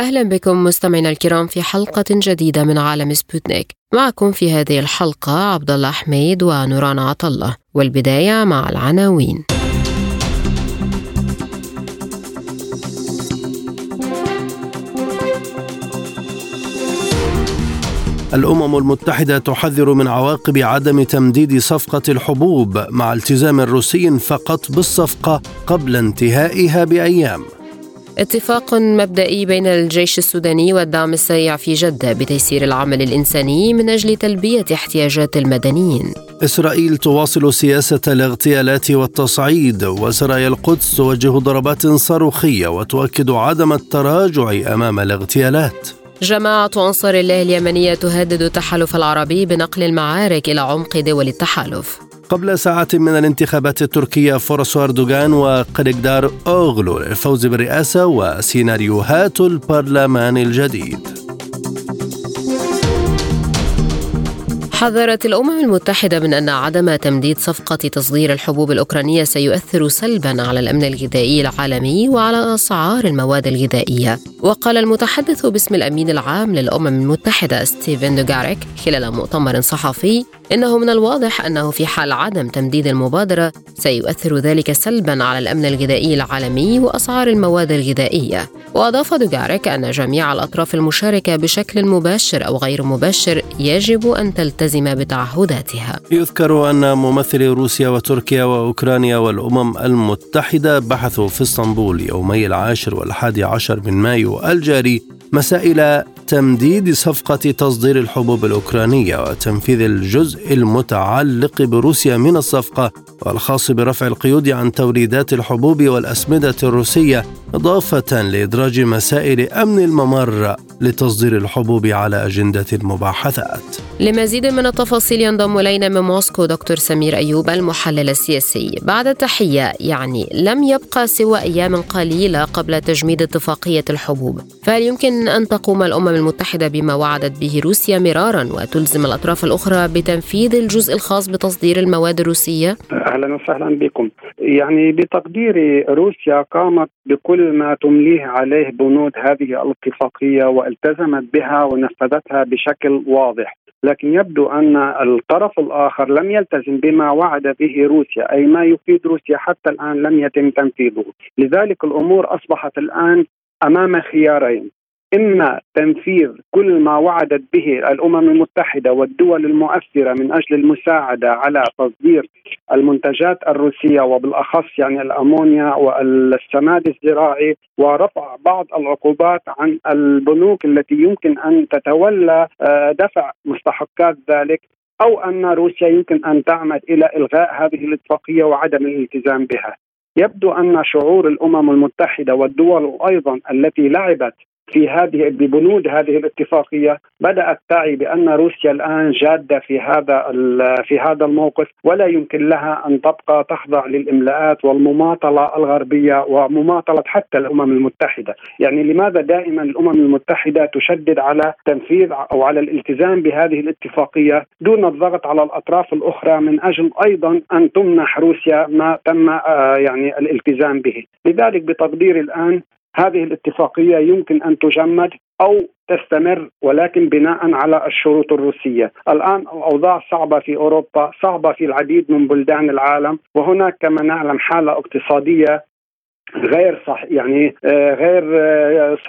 أهلا بكم مستمعينا الكرام في حلقة جديدة من عالم سبوتنيك. معكم في هذه الحلقة عبد الله حميد ونوران عطلة والبداية مع العناوين. الأمم المتحدة تحذر من عواقب عدم تمديد صفقة الحبوب مع التزام روسي فقط بالصفقة قبل انتهائها بأيام. اتفاق مبدئي بين الجيش السوداني والدعم السريع في جدة بتيسير العمل الإنساني من أجل تلبية احتياجات المدنيين. إسرائيل تواصل سياسة الاغتيالات والتصعيد وسرايا القدس توجه ضربات صاروخية وتؤكد عدم التراجع أمام الاغتيالات. جماعة أنصار الله اليمنية تهدد التحالف العربي بنقل المعارك إلى عمق دول التحالف. قبل ساعات من الانتخابات التركية فرص أردوغان وكليجدار أوغلو للفوز بالرئاسة وسيناريوهات البرلمان الجديد. حذرت الأمم المتحدة من أن عدم تمديد صفقة تصدير الحبوب الأوكرانية سيؤثر سلبا على الأمن الغذائي العالمي وعلى أسعار المواد الغذائية. وقال المتحدث باسم الأمين العام للأمم المتحدة ستيفن دوجاريك خلال مؤتمر صحفي إنه من الواضح أنه في حال عدم تمديد المبادرة سيؤثر ذلك سلبا على الأمن الغذائي العالمي وأسعار المواد الغذائية. وأضاف دوغاريك أن جميع الأطراف المشاركة بشكل مباشر أو غير مباشر يجب أن تلتزم بتعهداتها. يذكر أن ممثلي روسيا وتركيا وأوكرانيا والأمم المتحدة بحثوا في إسطنبول يومي العاشر والحادي عشر من مايو الجاري مسائل تمديد صفقة تصدير الحبوب الأوكرانية وتنفيذ الجزء المتعلق بروسيا من الصفقة والخاص برفع القيود عن توريدات الحبوب والأسمدة الروسية إضافة لإدراج مسائل أمن الممر لتصدير الحبوب على أجندة المباحثات لمزيد من التفاصيل ينضم إلينا من موسكو دكتور سمير أيوب المحلل السياسي بعد التحية يعني لم يبقى سوى أيام قليلة قبل تجميد اتفاقية الحبوب فهل يمكن أن تقوم الأمم المتحدة بما وعدت به روسيا مرارا وتلزم الأطراف الأخرى بتنفيذ الجزء الخاص بتصدير المواد الروسية؟ أهلا وسهلا بكم. يعني بتقديري روسيا قامت بكل ما تمليه عليه بنود هذه الاتفاقية والتزمت بها ونفذتها بشكل واضح. لكن يبدو أن الطرف الآخر لم يلتزم بما وعد به روسيا أي ما يفيد روسيا حتى الآن لم يتم تنفيذه. لذلك الأمور أصبحت الآن أمام خيارين. إما تنفيذ كل ما وعدت به الأمم المتحدة والدول المؤثرة من أجل المساعدة على تصدير المنتجات الروسية وبالأخص يعني الأمونيا والسماد الزراعي ورفع بعض العقوبات عن البنوك التي يمكن أن تتولى دفع مستحقات ذلك أو أن روسيا يمكن أن تعمد إلى إلغاء هذه الاتفاقية وعدم الالتزام بها. يبدو أن شعور الأمم المتحدة والدول أيضا التي لعبت في هذه ببنود هذه الاتفاقية بدأت تعي بأن روسيا الآن جادة في هذا في هذا الموقف ولا يمكن لها أن تبقى تخضع للإملاءات والمماطلة الغربية ومماطلة حتى الأمم المتحدة، يعني لماذا دائما الأمم المتحدة تشدد على تنفيذ أو على الالتزام بهذه الاتفاقية دون الضغط على الأطراف الأخرى من أجل أيضا أن تمنح روسيا ما تم يعني الالتزام به، لذلك بتقديري الآن هذه الاتفاقية يمكن أن تجمد أو تستمر ولكن بناء على الشروط الروسية، الآن الأوضاع صعبة في أوروبا، صعبة في العديد من بلدان العالم، وهناك كما نعلم حالة اقتصادية غير صح يعني غير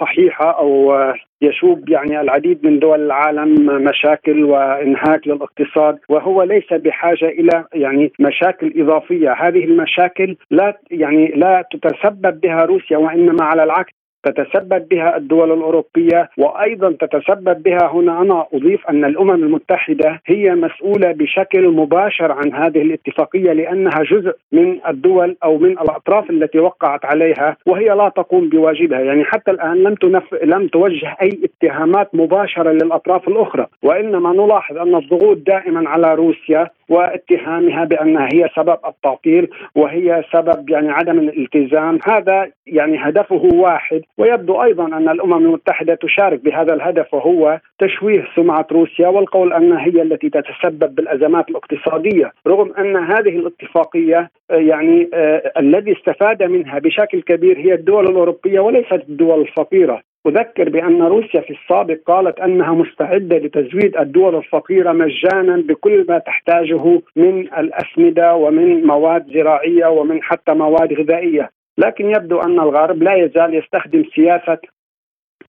صحيحة أو يشوب يعني العديد من دول العالم مشاكل وإنهاك للاقتصاد وهو ليس بحاجة إلى يعني مشاكل إضافية، هذه المشاكل لا يعني لا تتسبب بها روسيا وإنما على العكس. تتسبب بها الدول الأوروبية وأيضا تتسبب بها هنا أنا أضيف أن الأمم المتحدة هي مسؤولة بشكل مباشر عن هذه الاتفاقية لأنها جزء من الدول أو من الأطراف التي وقعت عليها وهي لا تقوم بواجبها. يعني حتى الآن لم تنف... لم توجه أي اتهامات مباشرة للأطراف الأخرى وإنما نلاحظ أن الضغوط دائما على روسيا واتهامها بأنها هي سبب التعطيل وهي سبب يعني عدم الالتزام. هذا يعني هدفه واحد. ويبدو أيضا أن الأمم المتحدة تشارك بهذا الهدف وهو تشويه سمعة روسيا والقول أنها هي التي تتسبب بالأزمات الاقتصادية. رغم أن هذه الاتفاقية يعني آه الذي استفاد منها بشكل كبير هي الدول الأوروبية وليست الدول الفقيرة. أذكر بأن روسيا في السابق قالت أنها مستعدة لتزويد الدول الفقيرة مجانا بكل ما تحتاجه من الأسمدة ومن مواد زراعية ومن حتى مواد غذائية. لكن يبدو أن الغرب لا يزال يستخدم سياسة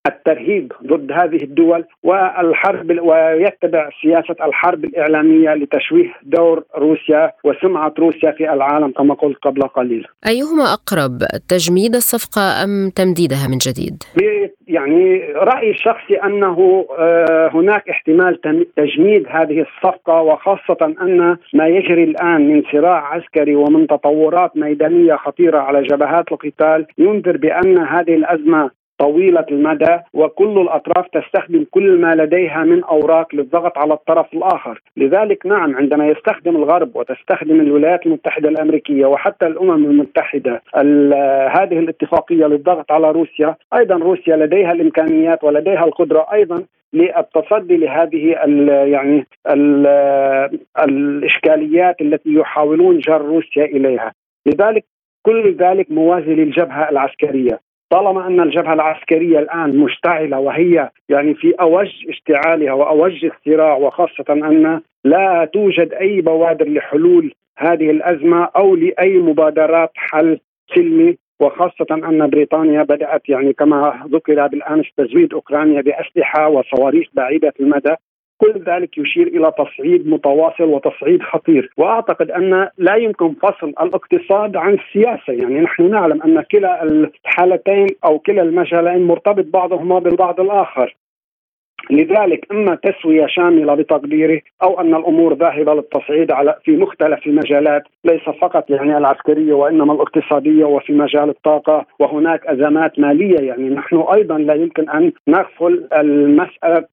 الترهيب ضد هذه الدول والحرب ويتبع سياسة الحرب الإعلامية لتشويه دور روسيا وسمعة روسيا في العالم كما قلت قبل قليل. أيهما أقرب تجميد الصفقة أم تمديدها من جديد؟ يعني رأيي الشخصي أنه هناك احتمال تجميد هذه الصفقة وخاصة أن ما يجري الآن من صراع عسكري ومن تطورات ميدانية خطيرة على جبهات القتال ينذر بأن هذه الأزمة طويلة المدى وكل الأطراف تستخدم كل ما لديها من أوراق للضغط على الطرف الآخر. لذلك نعم عندما يستخدم الغرب وتستخدم الولايات المتحدة الأمريكية وحتى الأمم المتحدة هذه الاتفاقية للضغط على روسيا أيضا روسيا لديها الإمكانيات ولديها القدرة أيضا للتصدي لهذه ال يعني ال الإشكاليات التي يحاولون جر روسيا إليها، لذلك كل ذلك موازي للجبهة العسكرية، طالما أن الجبهة العسكرية الآن مشتعلة وهي يعني في أوج اشتعالها وأوج الصراع وخاصة أن لا توجد أي بوادر لحلول هذه الأزمة أو لأي مبادرات حل سلمي وخاصة أن بريطانيا بدأت يعني كما ذكر بالأمس تزويد أوكرانيا بأسلحة وصواريخ بعيدة المدى. كل ذلك يشير إلى تصعيد متواصل وتصعيد خطير. وأعتقد أن لا يمكن فصل الاقتصاد عن السياسة. يعني نحن نعلم أن كلا الحالتين أو كلا المجالين مرتبط بعضهما بالبعض الآخر. لذلك أما تسوية شاملة بتقديري أو أن الأمور ذاهبة للتصعيد على في مختلف المجالات ليس فقط يعني العسكرية وإنما الاقتصادية وفي مجال الطاقة وهناك أزمات مالية. يعني نحن أيضا لا يمكن أن نغفل المسألة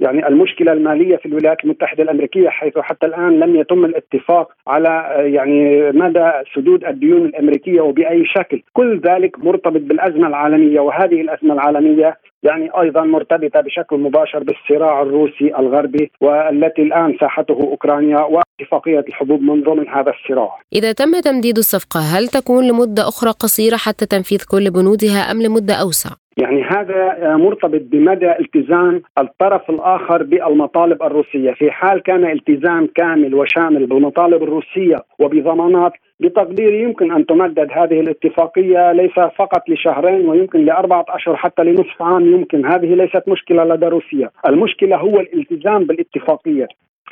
يعني المشكلة المالية في الولايات المتحدة الأمريكية حيث حتى الآن لم يتم الاتفاق على يعني مدى سدود الديون الأمريكية وبأي شكل، كل ذلك مرتبط بالأزمة العالمية وهذه الأزمة العالمية يعني أيضا مرتبطة بشكل مباشر بالصراع الروسي الغربي والتي الآن ساحته أوكرانيا واتفاقية الحبوب من ضمن هذا الصراع. إذا تم تمديد الصفقة هل تكون لمدة أخرى قصيرة حتى تنفيذ كل بنودها أم لمدة أوسع؟ يعني هذا مرتبط بمدى التزام الطرف الآخر بالمطالب الروسية، في حال كان التزام كامل وشامل بالمطالب الروسية وبضمانات بتقديري يمكن أن تمدد هذه الاتفاقية ليس فقط لشهرين ويمكن لأربعة أشهر حتى لنصف عام يمكن. هذه ليست مشكلة لدى روسيا، المشكلة هو الالتزام بالاتفاقية.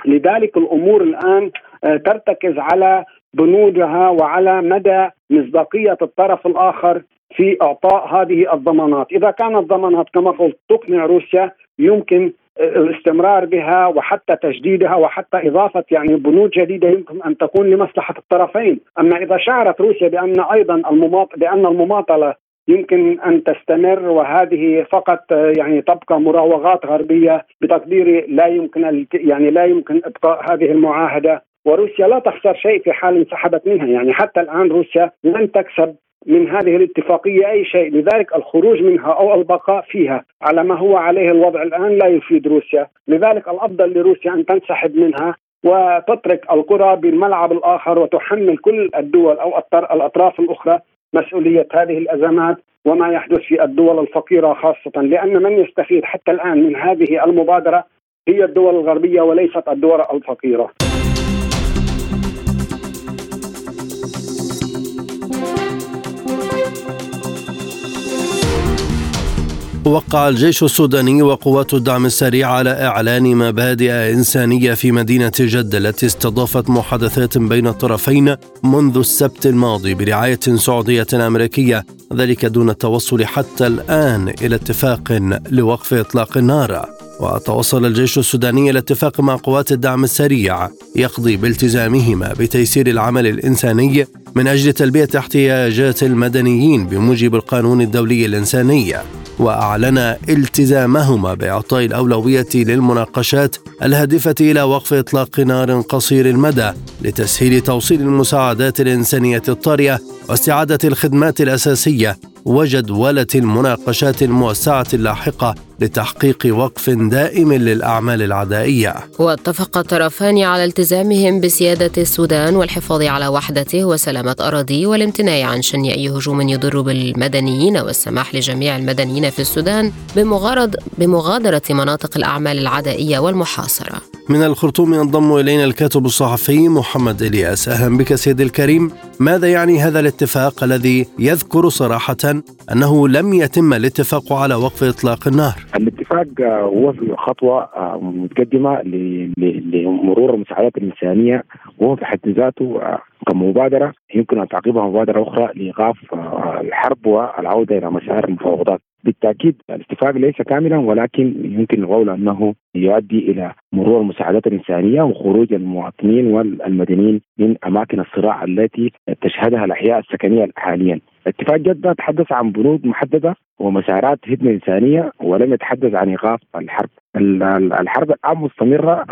لذلك الأمور الآن ترتكز على بنودها وعلى مدى مصداقية الطرف الآخر في إعطاء هذه الضمانات، إذا كانت ضمانات كما قلت تقنع روسيا يمكن الاستمرار بها وحتى تجديدها وحتى إضافة يعني بنود جديدة يمكن أن تكون لمصلحة الطرفين، أما إذا شعرت روسيا بأن أيضا المماطله بأن المماطلة يمكن أن تستمر وهذه فقط يعني تبقى مراوغات غربية بتقديري لا يمكن يعني لا يمكن إبقاء هذه المعاهدة. وروسيا لا تخسر شيء في حال انسحبت منها. يعني حتى الآن روسيا لن تكسب من هذه الاتفاقية أي شيء. لذلك الخروج منها أو البقاء فيها على ما هو عليه الوضع الآن لا يفيد روسيا. لذلك الأفضل لروسيا أن تنسحب منها وتترك القرى بالملعب الآخر وتحمل كل الدول أو الأطراف الأخرى مسؤولية هذه الأزمات وما يحدث في الدول الفقيرة خاصة. لأن من يستفيد حتى الآن من هذه المبادرة هي الدول الغربية وليست الدول الفقيرة. وقع الجيش السوداني وقوات الدعم السريع على إعلان مبادئ إنسانية في مدينة جدة التي استضافت محادثات بين الطرفين منذ السبت الماضي برعاية سعودية أمريكية ذلك دون التوصل حتى الآن إلى اتفاق لوقف إطلاق النار. وتوصل الجيش السوداني إلى اتفاق مع قوات الدعم السريع يقضي بالتزامهما بتيسير العمل الإنساني من أجل تلبية احتياجات المدنيين بموجب القانون الدولي الإنساني وأعلن التزامهما بإعطاء الأولوية للمناقشات الهادفة إلى وقف إطلاق نار قصير المدى لتسهيل توصيل المساعدات الإنسانية الطارئة واستعادة الخدمات الأساسية وجدولة المناقشات الموسعة اللاحقة لتحقيق وقف دائم للأعمال العدائية. واتفق الطرفان على التزامهم بسيادة السودان والحفاظ على وحدته وسلامة أراضيه والامتناع عن شن أي هجوم يضر بالمدنيين والسماح لجميع المدنيين في السودان بمغارد بمغادرة مناطق الأعمال العدائية والمحاصرة. من الخرطوم ينضم إلينا الكاتب الصحفي محمد إلياس. أهلا بك سيدي الكريم. ماذا يعني هذا الاتفاق الذي يذكر صراحة أنه لم يتم الاتفاق على وقف إطلاق النار. الاتفاق هو في خطوة متقدمة لمرور المساعدات الإنسانية وهو في حد ذاته كمبادرة يمكن أن تعقبها مبادرة أخرى لإيقاف الحرب والعودة إلى مسار المفاوضات. بالتأكيد الاتفاق ليس كاملا ولكن يمكن القول أنه يؤدي إلى مرور المساعدات الإنسانية وخروج المواطنين والمدنيين من أماكن الصراع التي تشهدها الأحياء السكنية حاليا. اتفاق جدة تحدث عن بنود محددة ومسارات هدنة إنسانية ولم يتحدث عن إيقاف الحرب. الحرب الآن مستمرة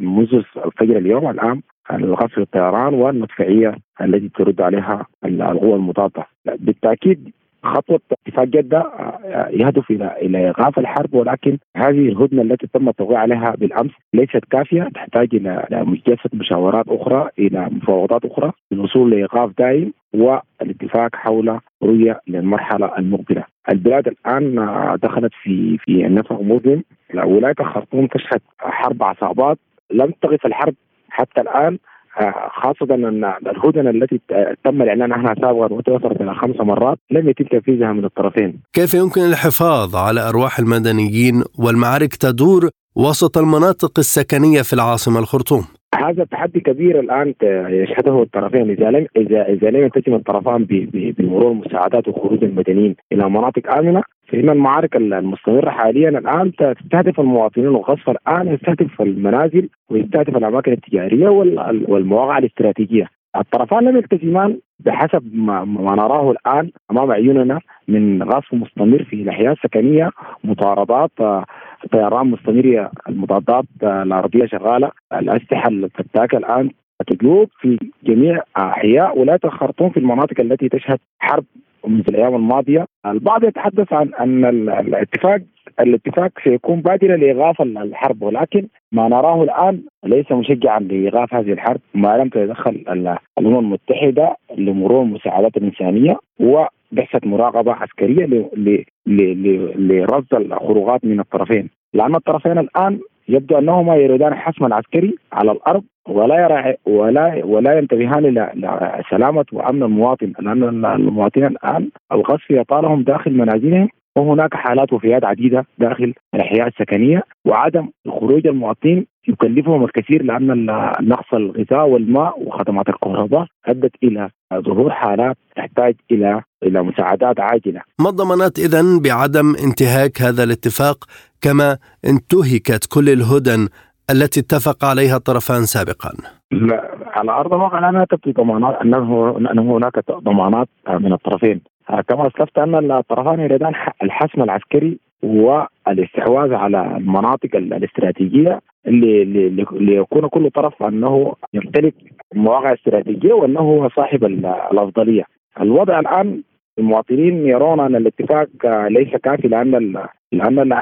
منذ الفجر اليوم الآن الغاز الطيران والمدفعية التي ترد عليها القوى المضادة بالتأكيد خطوة اتفاق جدة آه، يهدف إلى إلى إيقاف الحرب ولكن هذه الهدنة التي تم التوقيع عليها بالأمس ليست كافية تحتاج إلى جلسه مشاورات أخرى إلى مفاوضات أخرى للوصول لإيقاف دائم والاتفاق حول رؤية للمرحلة المقبلة. البلاد الآن آه، دخلت في في نفق مظلم. ولايه الخرطوم تشهد حرب عصابات. لم تقف الحرب حتى الآن. خاصة أن الهدنة التي تم الإعلان عنها سابقا وتوصلت إلى خمس مرات لم يتم تنفيذها من الطرفين كيف يمكن الحفاظ على أرواح المدنيين والمعارك تدور وسط المناطق السكنية في العاصمة الخرطوم؟ هذا تحدي كبير الآن يشهده الطرفين. إذا لم اذا إذا لم يلتزم الطرفان بمرور المساعدات وخروج المدنيين إلى مناطق آمنة فإن المعارك المستمرة حاليا الآن تستهدف المواطنين والغصب الآن يستهدف المنازل ويستهدف الأماكن التجارية والمواقع الاستراتيجية. الطرفان لم يلتزمان بحسب ما, ما نراه الآن أمام عيوننا من غصب مستمر في الأحياء السكنية مطاردات طيران مستمر المضادات الارضيه شغالة. الأسلحة الفتاكه الآن تجوب في جميع أحياء ولايه الخرطوم في المناطق التي تشهد حرب منذ الأيام الماضية، البعض يتحدث عن أن الاتفاق الاتفاق سيكون بادرا لإيقاف الحرب ولكن ما نراه الآن ليس مشجعا لإيقاف هذه الحرب ما لم تتدخل الأمم المتحدة لمرور المساعدات الإنسانية وبعثه مراقبة عسكرية لرصد الخروجات من الطرفين. لأن الطرفين الآن يبدو أنهما يريدان حسم العسكري على الأرض ولا يرى ولا ولا ينتبهان إلى سلامة وأمن المواطن لأن المواطنين الآن القصف يطالهم داخل منازلهم وهناك حالات وفيات عديدة داخل الأحياء السكنية وعدم خروج المواطنين يكلفهم الكثير لأن نقص الغذاء والماء وخدمات الكهرباء أدت إلى ظهور حالات تحتاج إلى إلى مساعدات عاجلة. ما الضمانات اذا بعدم انتهاك هذا الاتفاق كما انتهكت كل الهدن التي اتفق عليها الطرفان سابقا؟ لا على أرض الواقع لا تبدو ضمانات أنه أنه هناك ضمانات من الطرفين كما أسلفت أن الطرفان يريدان الحسم العسكري والاستحواذ على المناطق الاستراتيجية ليكون كل طرف أنه يمتلك مواقع استراتيجية وأنه هو صاحب الأفضلية. الوضع الآن المواطنين يرون أن الاتفاق ليس كافي لأن لأن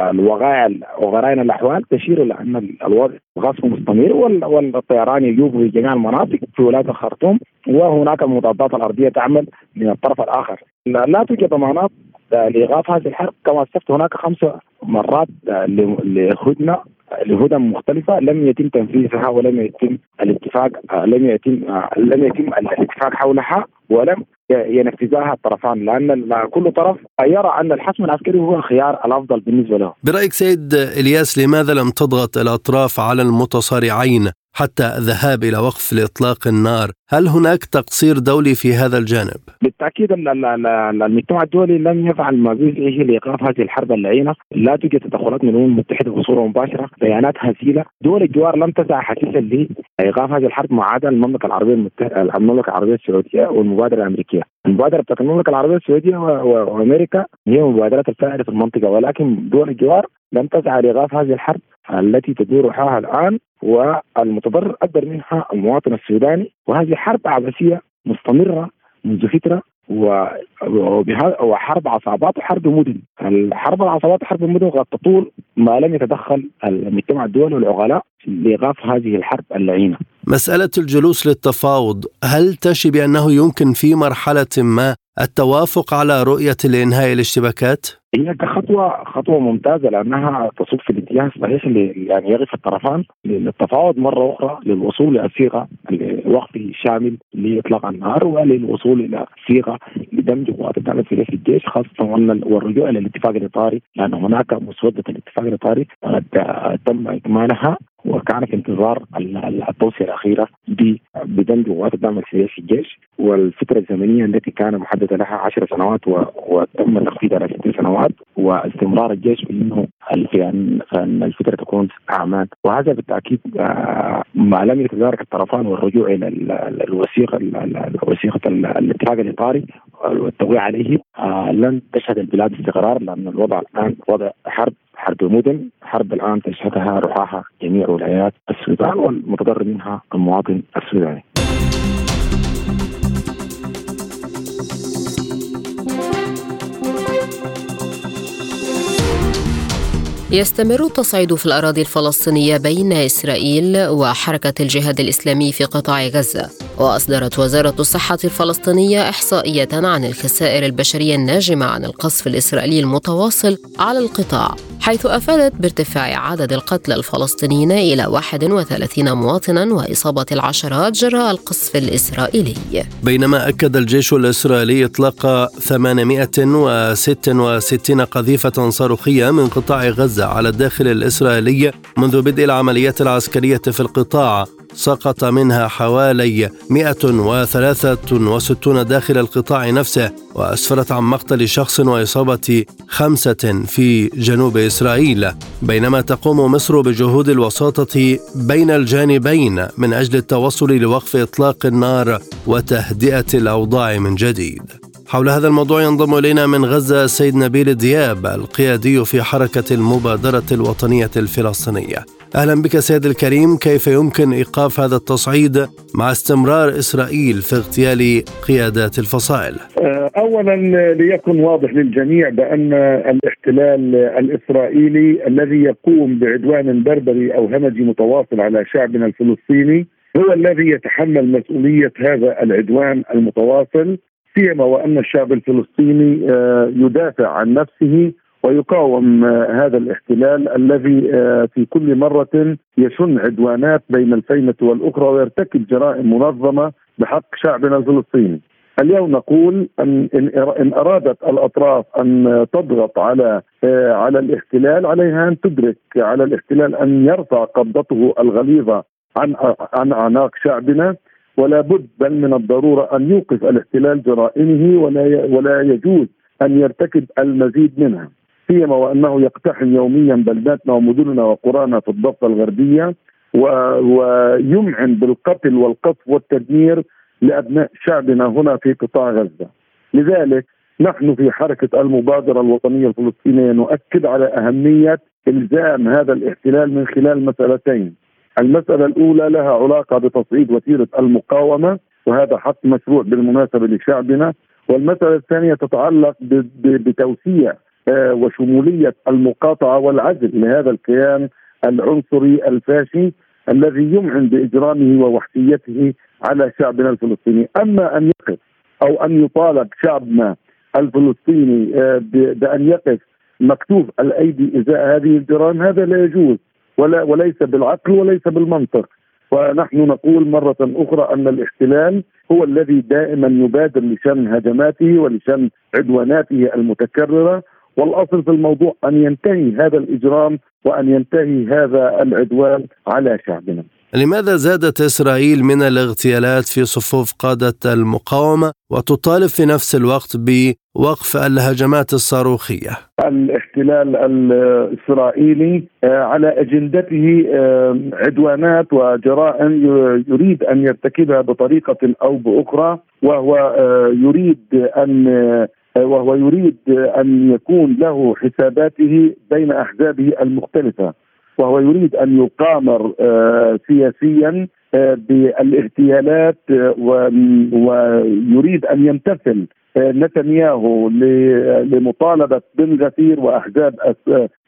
الوقائع وغرائن الأحوال تشير إلى أن الوضع غصب مستمر والطيران يجوب في جميع المناطق في ولاية الخرطوم وهناك المضادات الأرضية تعمل من الطرف الآخر. لا توجد ضمانات لإيقاف هذه الحرب. كما استفت هناك خمس مرات لهدنه لهدى مختلفة لم يتم تنفيذها ولم يتم الاتفاق لم يتم لم يتم الاتفاق حولها ولم ينفذها الطرفان لأن كل طرف يرى أن الحسم العسكري هو الخيار الأفضل بالنسبة له. برأيك سيد إلياس لماذا لم تضغط الأطراف على المتصارعين حتى الذهاب إلى وقف لإطلاق النار، هل هناك تقصير دولي في هذا الجانب؟ بالتأكيد المجتمع الدولي لم يفعل ما بوسعه لإيقاف هذه الحرب اللعينة، لا توجد تدخلات من الأمم المتحدة بصورة مباشرة، بيانات هزيلة، دول الجوار لم تسعى حثيثا لإيقاف هذه الحرب ما عدا المملكة العربية المتحده المملكة العربية السعودية والمبادرة الأمريكية. المبادرة بتاعت المملكة العربية السعودية وأمريكا هي مبادرات الفائدة في المنطقة. ولكن دول الجوار لم تسعى لإيقاف هذه الحرب. التي تدور حولها الآن والمتضرر أكبر منها المواطن السوداني. وهذه حرب عبثيه مستمرة منذ فترة وحرب عصابات وحرب مدن. الحرب العصابات وحرب المدن قد تطول ما لم يتدخل المجتمع الدولي والعقلاء لايقاف هذه الحرب اللعينة. مسألة الجلوس للتفاوض هل تشي بأنه يمكن في مرحلة ما التوافق على رؤية لإنهاء الاشتباكات؟ هي كخطوة خطوة ممتازة لأنها تصب في الاتجاه الصحيح اللي يعني يقف الطرفان للتفاوض مرة أخرى للوصول إلى صيغة لوقف شامل لإطلاق النار وللوصول إلى صيغة لدمج قوات الدعم في الجيش خاصة والرجوع إلى الاتفاق الإطاري لأن هناك مسودة الاتفاق الإطاري قد تم إكمالها وكان في انتظار التوصية الأخيرة بدمج قوات الدعم السريع في الجيش. والفترة الزمنية التي كان محدده لها 10 سنوات وتم تخفيضها إلى ست سنوات. واستمرار الجيش بانه ان الفترة تكون أعمال. وهذا بالتأكيد آه، ما لم يتدارك الطرفان والرجوع إلى الوثيقه وثيقة الاتفاق الإطاري والتوقيع عليه. آه، لن تشهد البلاد استقرار لأن الوضع الآن وضع حرب حرب المدن حرب الآن تشهدها رعاها جميع ولايات السودان والمتضرر منها المواطن السوداني. يستمر التصعيد في الأراضي الفلسطينية بين إسرائيل وحركة الجهاد الإسلامي في قطاع غزة. وأصدرت وزارة الصحة الفلسطينية إحصائية عن الخسائر البشرية الناجمة عن القصف الإسرائيلي المتواصل على القطاع حيث أفادت بارتفاع عدد القتلى الفلسطينيين إلى 31 مواطنا وإصابة العشرات جراء القصف الإسرائيلي. بينما أكد الجيش الإسرائيلي إطلاق 866 قذيفة صاروخية من قطاع غزة على الداخل الإسرائيلي منذ بدء العمليات العسكرية في القطاع سقط منها حوالي 163 داخل القطاع نفسه وأسفرت عن مقتل شخص وإصابة خمسة في جنوب إسرائيل. بينما تقوم مصر بجهود الوساطة بين الجانبين من أجل التوصل لوقف إطلاق النار وتهدئة الأوضاع من جديد. حول هذا الموضوع ينضم إلينا من غزة السيد نبيل دياب القيادي في حركة المبادرة الوطنية الفلسطينية. أهلا بك سيد الكريم، كيف يمكن إيقاف هذا التصعيد مع استمرار إسرائيل في اغتيال قيادات الفصائل؟ آه، اولا ليكن واضح للجميع بأن الاحتلال الإسرائيلي الذي يقوم بعدوان بربري أو همجي متواصل على شعبنا الفلسطيني هو الذي يتحمل مسؤولية هذا العدوان المتواصل سيما وأن الشعب الفلسطيني آه، يدافع عن نفسه ويقاوم آه، هذا الاحتلال الذي آه، في كل مرة يشن عدوانات بين الفينة والأخرى ويرتكب جرائم منظمة بحق شعبنا الفلسطيني. اليوم نقول أن إن أرادت الأطراف أن تضغط على على الاحتلال عليها أن تدرك على الاحتلال أن يرفع قبضته الغليظة عن عن أعناق شعبنا ولا بد بل من الضرورة أن يوقف الاحتلال جرائمه ولا ولا يجوز أن يرتكب المزيد منها سيما وأنه يقتحم يوميا بلداتنا ومدننا وقرانا في الضفة الغربية ويمعن بالقتل والقصف والتدمير لأبناء شعبنا هنا في قطاع غزة. لذلك نحن في حركة المبادرة الوطنية الفلسطينية نؤكد على أهمية إلزام هذا الاحتلال من خلال مسألتين المسألة الأولى لها علاقة بتصعيد وتيرة المقاومة وهذا حق مشروع بالمناسبة لشعبنا. والمسألة الثانية تتعلق بتوسيع آه، وشمولية المقاطعة والعزل لهذا الكيان العنصري الفاشي الذي يمعن بإجرامه ووحشيته على شعبنا الفلسطيني. أما أن يقف أو أن يطالب شعبنا الفلسطيني آه، بأن يقف مكتوف الأيدي إزاء هذه الجرائم هذا لا يجوز. ولا وليس بالعقل وليس بالمنطق ونحن نقول مرة أخرى أن الاحتلال هو الذي دائما يبادر لشن هجماته ولشن عدواناته المتكررة والأصل في الموضوع أن ينتهي هذا الإجرام وأن ينتهي هذا العدوان على شعبنا. لماذا زادت إسرائيل من الاغتيالات في صفوف قادة المقاومة وتطالب في نفس الوقت بوقف الهجمات الصاروخية؟ الاحتلال الإسرائيلي آه، على أجندته آه، عدوانات وجرائم يريد أن يرتكبها بطريقة أو بأخرى وهو آه، يريد أن وهو يريد أن يكون له حساباته بين أحزابه المختلفة وهو يريد أن يقامر آه، سياسيا آه، بالاغتيالات آه، ويريد أن يمتثل نتنياهو لمطالبة بن غفير وأحزاب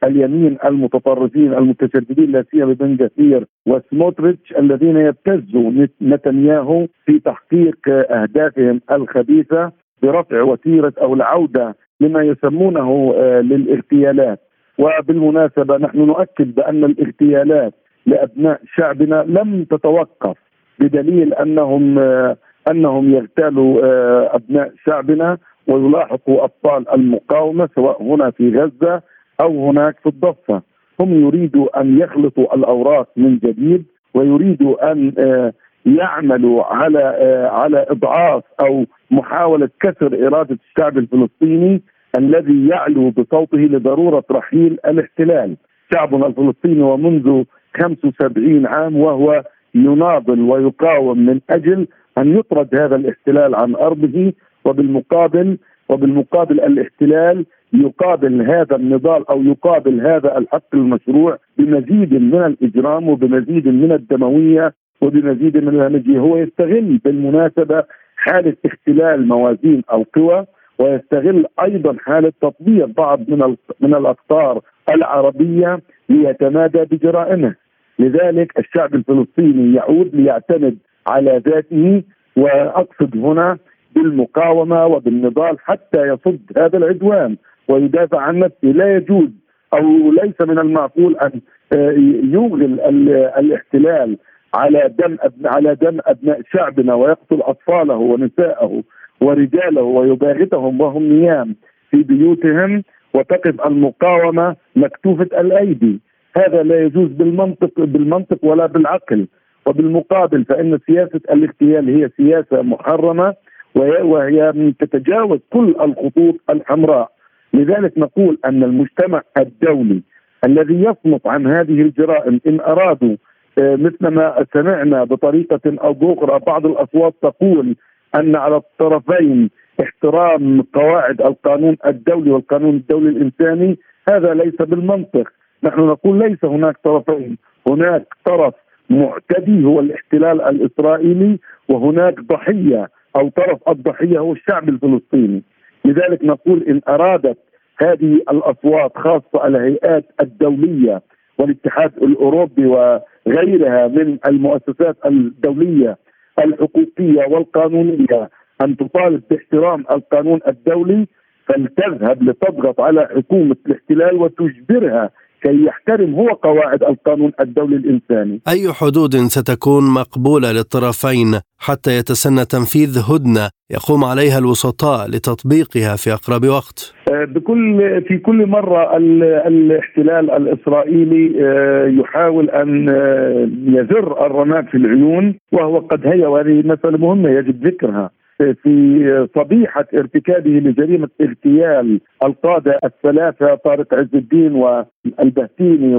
اليمين المتطرفين المتشددين لا سيما بن غفير وسموتريتش الذين يبتزوا نتنياهو في تحقيق أهدافهم الخبيثة برفع وتيرة أو العودة لما يسمونه للاغتيالات. وبالمناسبة نحن نؤكد بأن الاغتيالات لأبناء شعبنا لم تتوقف بدليل أنهم آه، أنهم يغتالوا آه، أبناء شعبنا ويلاحقوا أبطال المقاومة سواء هنا في غزة أو هناك في الضفة. هم يريدوا أن يخلطوا الأوراق من جديد ويريدوا أن يعملوا على على إضعاف أو محاولة كسر إرادة الشعب الفلسطيني الذي يعلو بصوته لضرورة رحيل الاحتلال. شعبنا الفلسطيني ومنذ 75 عام وهو يناضل ويقاوم من أجل أن يطرد هذا الاحتلال عن أرضه وبالمقابل وبالمقابل الاحتلال يقابل هذا النضال أو يقابل هذا الحق المشروع بمزيد من الإجرام وبمزيد من الدموية وبمزيد من الهمجية هو يستغل بالمناسبة حالة اختلال موازين القوى ويستغل أيضا حالة تطبيع بعض من من الأقطار العربية ليتمادى بجرائمه. لذلك الشعب الفلسطيني يعود ليعتمد على ذاته وأقصد هنا بالمقاومة وبالنضال حتى يصد هذا العدوان ويدافع عن نفسه. لا يجوز أو ليس من المعقول أن آه، يوغل الاحتلال على دم على دم أبناء شعبنا ويقتل أطفاله ونساءه. ورجاله ويباغتهم وهم نيام في بيوتهم وتقف المقاومة مكتوفة الأيدي. هذا لا يجوز بالمنطق بالمنطق ولا بالعقل. وبالمقابل فإن سياسة الاغتيال هي سياسة محرمة وهي تتجاوز كل الخطوط الحمراء. لذلك نقول أن المجتمع الدولي الذي يصمت عن هذه الجرائم إن أرادوا آه، مثل ما سمعنا بطريقة أو بأخرى بعض الأصوات تقول أن على الطرفين احترام قواعد القانون الدولي والقانون الدولي الإنساني هذا ليس بالمنطق. نحن نقول ليس هناك طرفين. هناك طرف معتدي هو الاحتلال الإسرائيلي وهناك ضحية أو طرف الضحية هو الشعب الفلسطيني. لذلك نقول إن أرادت هذه الأصوات خاصة الهيئات الدولية والاتحاد الأوروبي وغيرها من المؤسسات الدولية الحقوقية والقانونية. أن تطالب باحترام القانون الدولي فلتذهب لتضغط على حكومة الاحتلال وتجبرها كي يحترم هو قواعد القانون الدولي الإنساني. أي حدود ستكون مقبولة للطرفين حتى يتسنى تنفيذ هدنة يقوم عليها الوسطاء لتطبيقها في أقرب وقت؟ آه، بكل في كل مرة الاحتلال الإسرائيلي آه، يحاول أن آه، يزر الرماد في العيون وهو قد هي وهذه مسألة مهمة يجب ذكرها في صبيحة ارتكابه لجريمة اغتيال القادة الثلاثة طارق عز الدين والبهتيني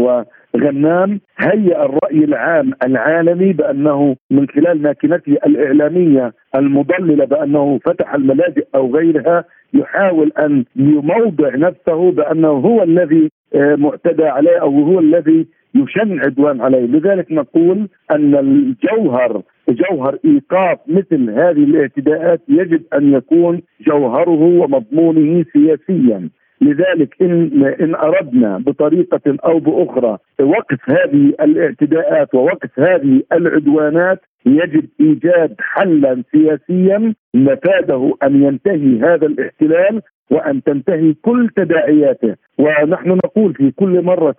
وغنام هيأ الرأي العام العالمي بأنه من خلال ماكينته الإعلامية المضللة بأنه فتح الملاجئ أو غيرها يحاول أن يموضع نفسه بأنه هو الذي آه، معتدى عليه أو هو الذي يشن عدوان عليه. لذلك نقول أن الجوهر جوهر إيقاف مثل هذه الاعتداءات يجب أن يكون جوهره ومضمونه سياسيا. لذلك إن إن أردنا بطريقة أو بأخرى وقف هذه الاعتداءات ووقف هذه العدوانات يجب إيجاد حلا سياسيا. مفاده أن ينتهي هذا الاحتلال. وأن تنتهي كل تداعياته. ونحن نقول في كل مرة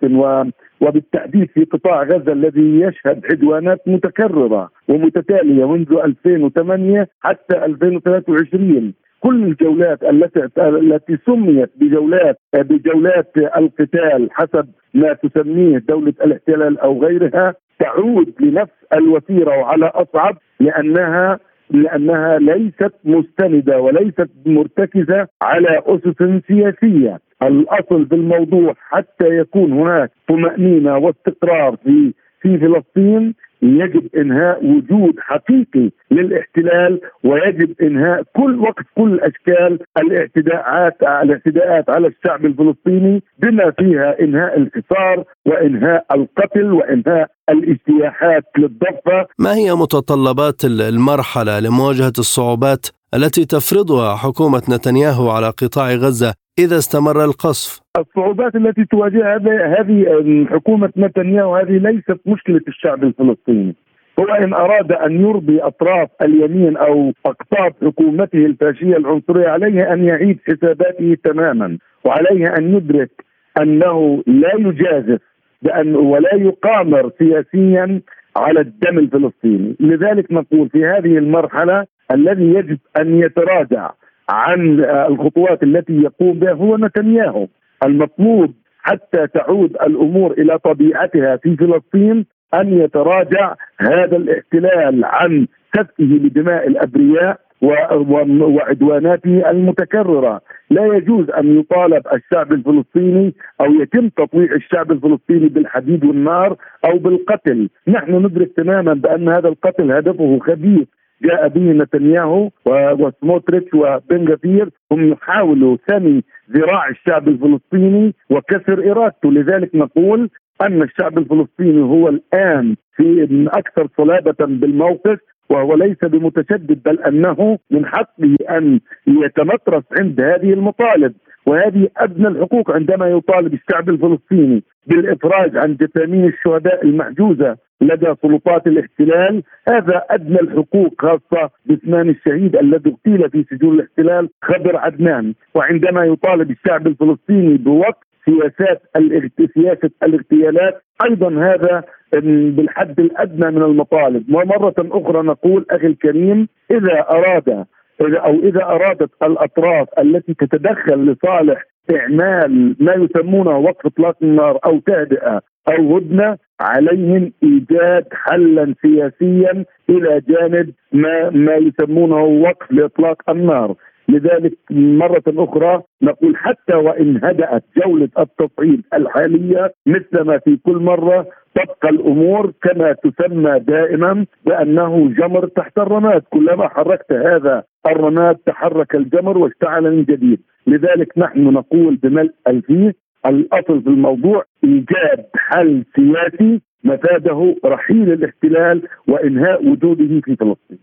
وبالتحديد في قطاع غزة الذي يشهد عدوانات متكررة ومتتالية منذ 2008 حتى 2023 كل الجولات التي التي سميت بجولات بجولات القتال حسب ما تسميه دولة الاحتلال أو غيرها تعود لنفس الوتيرة وعلى أصعب لأنها لأنها ليست مستندة وليست مرتكزة على أسس سياسية، الأصل في الموضوع حتى يكون هناك طمأنينة واستقرار في في فلسطين يجب إنهاء وجود حقيقي للاحتلال ويجب إنهاء كل وقت كل اشكال الاعتداءات الاعتداءات على الشعب الفلسطيني بما فيها إنهاء الحصار وإنهاء القتل وإنهاء الاجتياحات للضفة. ما هي متطلبات المرحلة لمواجهة الصعوبات التي تفرضها حكومة نتنياهو على قطاع غزة إذا استمر القصف. الصعوبات التي تواجهها هذه حكومة نتنياهو هذه ليست مشكلة الشعب الفلسطيني. هو إن أراد أن يرضي أطراف اليمين أو أقطاب حكومته الفاشية العنصرية عليه أن يعيد حساباته تماما وعليه أن يدرك أنه لا يجازف بأن ولا يقامر سياسيا على الدم الفلسطيني. لذلك نقول في هذه المرحلة الذي يجب أن يتراجع عن الخطوات التي يقوم بها هو نتنياهو المطلوب حتى تعود الأمور إلى طبيعتها في فلسطين أن يتراجع هذا الاحتلال عن سفكه لدماء الأبرياء وعدواناته المتكررة، لا يجوز أن يطالب الشعب الفلسطيني أو يتم تطويع الشعب الفلسطيني بالحديد والنار أو بالقتل، نحن ندرك تماما بأن هذا القتل هدفه خبيث جاء به نتنياهو وسموتريتش وبن غفير هم يحاولوا ثني ذراع الشعب الفلسطيني وكسر إرادته. لذلك نقول أن الشعب الفلسطيني هو الآن في أكثر صلابة بالموقف وهو ليس بمتشدد بل أنه من حقه أن يتمترس عند هذه المطالب. وهذه أدنى الحقوق عندما يطالب الشعب الفلسطيني بالإفراج عن جثامين الشهداء المحجوزه لدى سلطات الاحتلال. هذا أدنى الحقوق خاصة باسمان الشهيد الذي اغتيل في سجون الاحتلال خضر عدنان. وعندما يطالب الشعب الفلسطيني بوقف سياسات سياسة الاغتيالات أيضا هذا بالحد الأدنى من المطالب. ومرة أخرى نقول أخي الكريم إذا اراد أو إذا أرادت الأطراف التي تتدخل لصالح اعمال ما يسمونه وقف إطلاق النار أو تهدئة أو هدنة عليهم إيجاد حلا سياسيا إلى جانب ما ما يسمونه وقف لإطلاق النار. لذلك مرة أخرى نقول حتى وإن هدأت جولة التصعيد الحالية مثل ما في كل مرة تبقى الأمور كما تسمى دائما بأنه جمر تحت الرماد كلما حركت هذا الرماد تحرك الجمر واشتعل من جديد لذلك نحن نقول بملء الفيه الأصل في الموضوع إيجاد حل سياسي مفاده رحيل الاحتلال وإنهاء وجوده في فلسطين.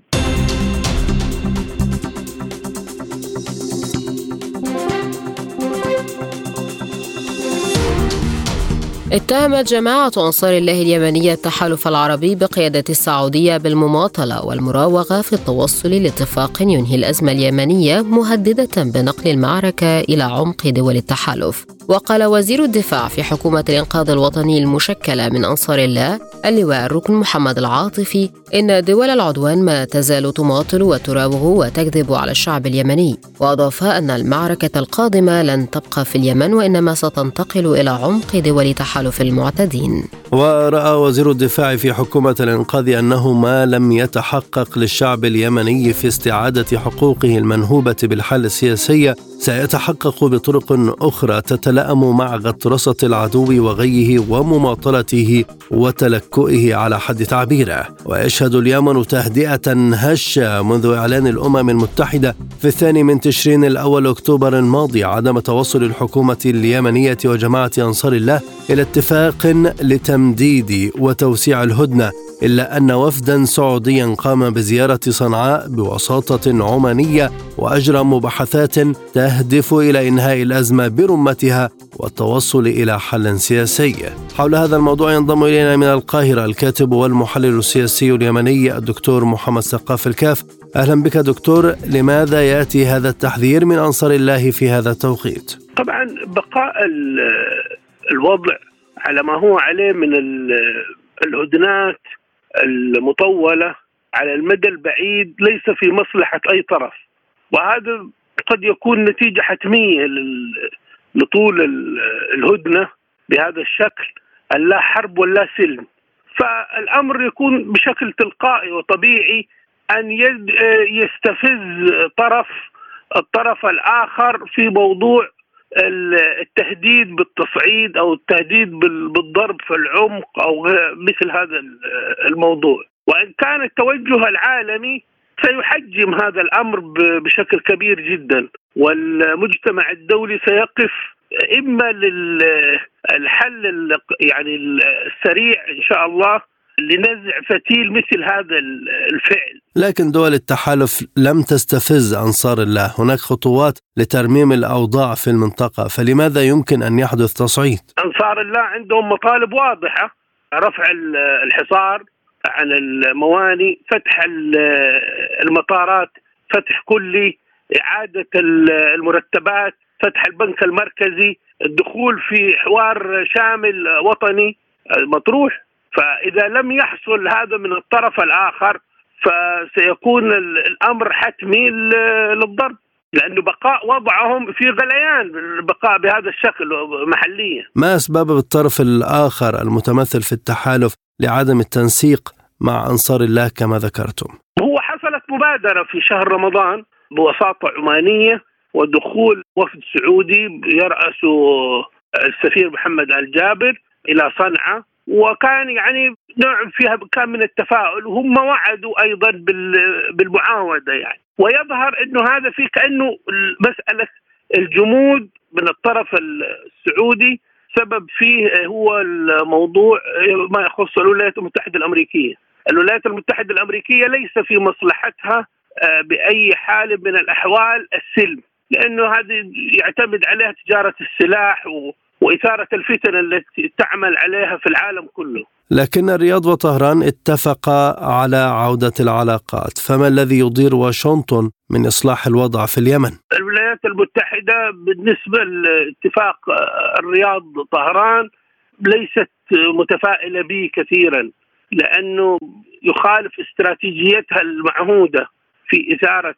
اتهمت جماعة أنصار الله اليمنية التحالف العربي بقيادة السعودية بالمماطلة والمراوغة في التوصل لاتفاق ينهي الأزمة اليمنية مهددة بنقل المعركة إلى عمق دول التحالف. وقال وزير الدفاع في حكومة الإنقاذ الوطني المشكلة من أنصار الله اللواء الركن محمد العاطفي إن دول العدوان ما تزال تماطل وتراوغ وتكذب على الشعب اليمني. وأضاف أن المعركة القادمة لن تبقى في اليمن وإنما ستنتقل إلى عمق دول تحالف المعتدين. ورأى وزير الدفاع في حكومة الإنقاذ أنه ما لم يتحقق للشعب اليمني في استعادة حقوقه المنهوبة بالحل السياسي سيتحقق بطرق أخرى تتلائم مع غطرسة العدو وغيه ومماطلته وتلكؤه على حد تعبيره. ويشهد اليمن تهدئة هشة منذ إعلان الأمم المتحدة في الثاني من تشرين الأول أكتوبر الماضي عدم توصل الحكومة اليمنية وجماعة أنصار الله إلى اتفاق لتمديد وتوسيع الهدنة إلا أن وفدا سعوديا قام بزيارة صنعاء بوساطة عمانية وأجرى مباحثات تهدف إلى إنهاء الأزمة برمتها والتوصل إلى حل سياسي. حول هذا الموضوع ينضم إلينا من القاهرة الكاتب والمحلل السياسي اليمني الدكتور محمد سقاف الكاف. أهلا بك دكتور لماذا يأتي هذا التحذير من أنصار الله في هذا التوقيت؟ طبعا بقاء الوضع على ما هو عليه من الهدنات المطولة على المدى البعيد ليس في مصلحة أي طرف. وهذا قد يكون نتيجة حتمية لطول الهدنة بهذا الشكل لا حرب ولا سلم. فالأمر يكون بشكل تلقائي وطبيعي أن يستفز طرف الطرف الآخر في موضوع التهديد بالتصعيد أو التهديد بالضرب في العمق أو مثل هذا الموضوع. وإن كان التوجه العالمي سيحجم هذا الأمر بشكل كبير جدا والمجتمع الدولي سيقف إما للحل يعني السريع إن شاء الله لنزع فتيل مثل هذا الفعل. لكن دول التحالف لم تستفز أنصار الله. هناك خطوات لترميم الأوضاع في المنطقة فلماذا يمكن أن يحدث تصعيد؟ أنصار الله عندهم مطالب واضحة رفع الحصار عن المواني فتح المطارات فتح كلي إعادة المرتبات فتح البنك المركزي الدخول في حوار شامل وطني مطروح. فإذا لم يحصل هذا من الطرف الآخر فسيكون الأمر حتمي للضرب لأنه بقاء وضعهم في غليان البقاء بهذا الشكل محليا. ما أسباب الطرف الآخر المتمثل في التحالف لعدم التنسيق مع أنصار الله كما ذكرتم هو حصلت مبادرة في شهر رمضان بوساطة عمانية ودخول وفد سعودي يرأسه السفير محمد الجابر إلى صنعاء وكان يعني نوع فيها كان من التفاؤل وهم وعدوا أيضا بالمعاودة يعني ويظهر إنه هذا في كأنه مسألة الجمود من الطرف السعودي سبب فيه هو الموضوع ما يخص الولايات المتحدة الأمريكية. الولايات المتحدة الأمريكية ليس في مصلحتها آه، بأي حال من الأحوال السلم لأنه هذه يعتمد عليها تجارة السلاح و وإثارة الفتن التي تعمل عليها في العالم كله. لكن الرياض وطهران اتفقا على عودة العلاقات، فما الذي يضير واشنطن من إصلاح الوضع في اليمن؟ الولايات المتحدة بالنسبة لاتفاق الرياض طهران ليست متفائلة به كثيرا لأنه يخالف استراتيجيتها المعهودة في إثارة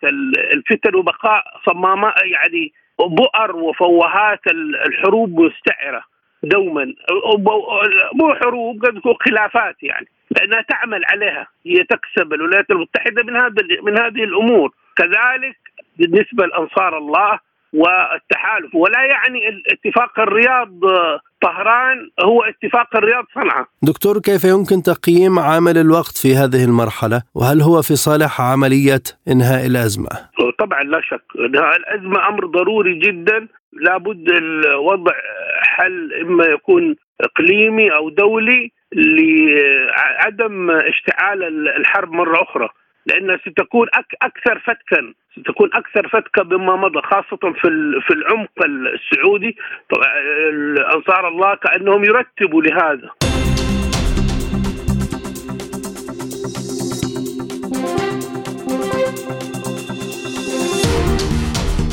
الفتن وبقاء صمامات يعني بؤر وفوهات الحروب مستعرة دوما. مو حروب قد تكون خلافات يعني لأنها تعمل عليها. هي تكسب الولايات المتحدة من هذا من هذه الأمور. كذلك بالنسبة لأنصار الله والتحالف ولا يعني اتفاق الرياض طهران هو اتفاق الرياض صنعاء دكتور كيف يمكن تقييم عامل الوقت في هذه المرحلة؟ وهل هو في صالح عملية إنهاء الأزمة؟ طبعا لا شك. إنهاء الأزمة أمر ضروري جدا. لابد الوضع حل إما يكون إقليمي أو دولي لعدم اشتعال الحرب مرة أخرى. لأنها ستكون أكثر فتكا ستكون أكثر فتكة مما مضى خاصة في في العمق السعودي. طبعا انصار الله كأنهم يرتبوا لهذا.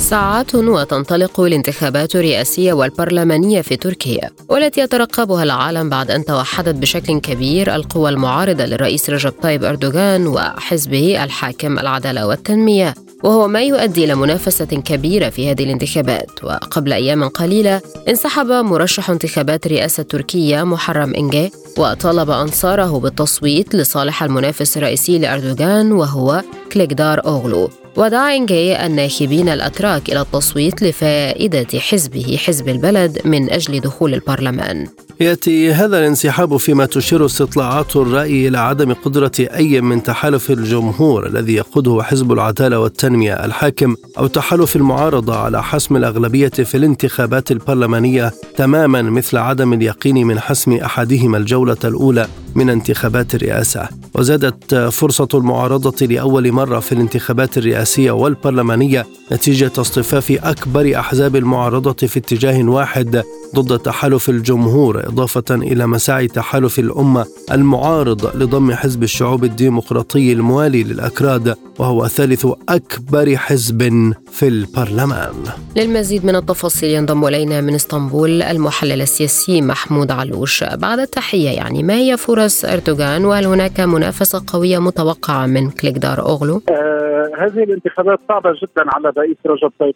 ساعات وتنطلق الانتخابات الرئاسية والبرلمانية في تركيا والتي يترقبها العالم بعد أن توحدت بشكل كبير القوى المعارضة للرئيس رجب طيب أردوغان وحزبه الحاكم العدالة والتنمية وهو ما يؤدي إلى منافسة كبيرة في هذه الانتخابات. وقبل أيام قليلة انسحب مرشح انتخابات رئاسة تركيا محرم إنجي وطالب أنصاره بالتصويت لصالح المنافس الرئيسي لأردوغان وهو كليكدار أوغلو. ودعا إنجي الناخبين الأتراك إلى التصويت لفائدة حزبه حزب البلد من أجل دخول البرلمان. يأتي هذا الانسحاب فيما تشير استطلاعات الرأي إلى عدم قدرة أي من تحالف الجمهور الذي يقوده حزب العدالة والتنمية الحاكم أو تحالف المعارضة على حسم الأغلبية في الانتخابات البرلمانية تماما مثل عدم اليقين من حسم أحدهما الجولة الأولى. من انتخابات الرئاسة وزادت فرصة المعارضة لأول مرة في الانتخابات الرئاسية والبرلمانية نتيجة اصطفاف أكبر أحزاب المعارضة في اتجاه واحد ضد تحالف الجمهور إضافة إلى مساعي تحالف الأمة المعارض لضم حزب الشعوب الديمقراطي الموالي للأكراد وهو ثالث أكبر حزب في البرلمان. للمزيد من التفاصيل ينضم إلينا من إسطنبول المحلل السياسي محمود علوش. بعد التحية يعني ما هي فرص أردوغان وهل هناك منافسة قوية متوقعة من كليكدار أوغلو؟ آه هذه الانتخابات صعبة جدا على رئيس رجب طيب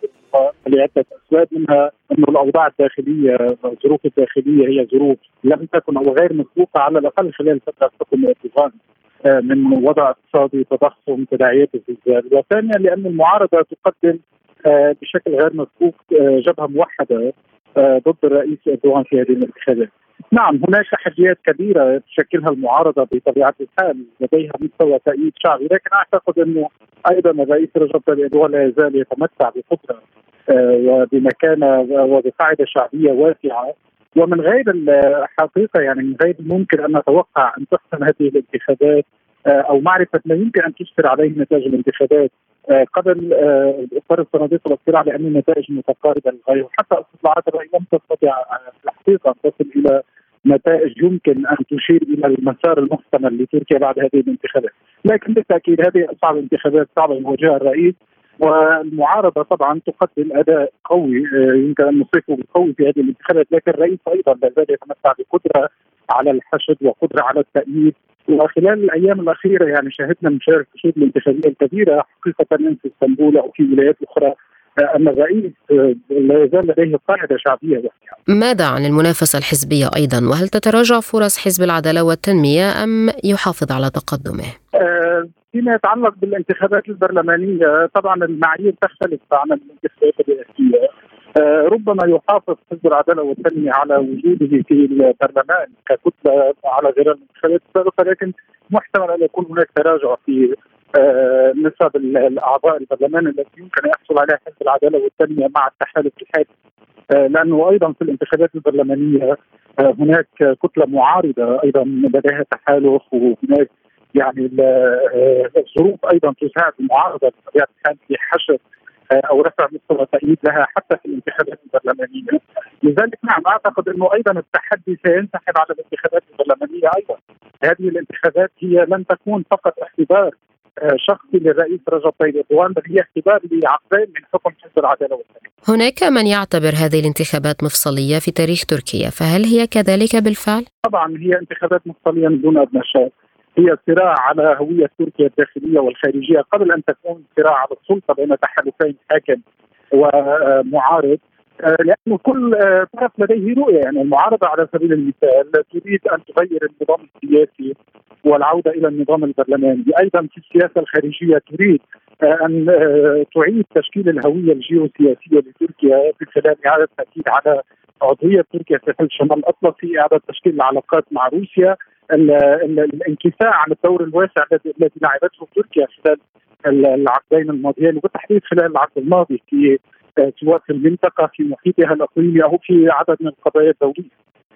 لعدة أسباب منها أن الأوضاع الداخلية الظروف الداخلية هي ظروف لم تكن أو غير مسبوقة على الأقل خلال فترة حكم أردوغان آه، من وضع اقتصادي تضخم تداعيات الزلزال وثانيا لأن المعارضة تقدم آه، بشكل غير مسبوق آه، جبهة موحدة ضد الرئيس إردوغان في هذه الانتخابات. نعم هناك تحديات كبيرة تشكلها المعارضة بطبيعة الحال لديها مستوى تأييد شعبي لكن أعتقد أنه أيضا الرئيس رجب طيب لا يزال يتمتع بقدرة وبمكانة وبقاعدة شعبية واسعة. ومن غير الحقيقة يعني من غير الممكن أن نتوقع أن تحسم هذه الانتخابات آه، أو معرفة ما يمكن أن تسفر عليه نتائج الانتخابات آه، قبل اصدار الصناديق الاقتراع لأن النتائج متقاربة للغاية. وحتى استطلاعات الرأي لم تستطع الحقيقة أن تصل إلى نتائج يمكن أن تشير إلى المسار المحتمل لتركيا بعد هذه الانتخابات، لكن بالتأكيد هذه أصعب انتخابات صعبه يواجهها الرئيس. والمعارضة طبعا تقدم أداء قوي آه، يمكن أن نصفه بالقوي في هذه الانتخابات. لكن الرئيس أيضا لا زال يتمتع بقدرة على الحشد وقدرة على التأييد. وخلال الأيام الأخيرة يعني شهدنا مشاركه الحشود الانتخابية الكبيرة حقيقة في إسطنبول أو في ولايات أخرى آه، أن الرئيس آه، لا يزال لديه قاعدة شعبية واسعه. ماذا عن المنافسة الحزبية أيضا وهل تتراجع فرص حزب العدالة والتنمية أم يحافظ على تقدمه؟ آه فيما يتعلق بالانتخابات البرلمانية طبعا المعايير تختلف عن الانتخابات الرئاسية ربما يحافظ حزب العدالة والتنمية على وجوده في البرلمان ككتلة على غير الانتخابات السابقه لكن محتمل أن يكون هناك تراجع في آه نسب الأعضاء البرلمان التي يمكن أن يحصل عليها حزب العدالة والتنمية مع التحالف الحالي آه لأنه أيضا في الانتخابات البرلمانية آه، هناك كتلة معارضة أيضا لديها تحالف وهناك يعني آه، الظروف أيضا تساعد المعارضة بطبيعة الحال في حشد آه، أو رفع مستوى تأييد لها حتى في الانتخابات البرلمانية لذلك نعم أعتقد إنه أيضا التحدي سينسحب على الانتخابات البرلمانية أيضا هذه الانتخابات هي لن تكون فقط اختبار آه، شخصي للرئيس رجب طيب أردوغان بل هي اختبار لعقدين من حكم حزب العدالة والتنميه. هناك من يعتبر هذه الانتخابات مفصلية في تاريخ تركيا، فهل هي كذلك بالفعل؟ طبعا هي انتخابات مفصليه دون ادنى شك. هي صراع على هوية تركيا الداخلية والخارجية. قبل أن تكون صراع على السلطة بين تحالفين حاكم ومعارض آه، لأنه كل آه، طرف لديه رؤية. يعني المعارضة على سبيل المثال تريد أن تغير النظام السياسي والعودة إلى النظام البرلماني، أيضا في السياسة الخارجية تريد آه، أن تعيد تشكيل الهوية الجيوسياسية لتركيا. من خلال إعادة التاكيد على عضوية تركيا في حلف شمال الأطلسي، إعادة تشكيل العلاقات مع روسيا، الانكفاء عن الدور الواسع الذي لعبته تركيا خلال العقدين الماضيين وبالتحديد خلال العقد الماضي في سواء في المنطقة في محيطها الأقليمي أو في عدد من القضايا الدولية.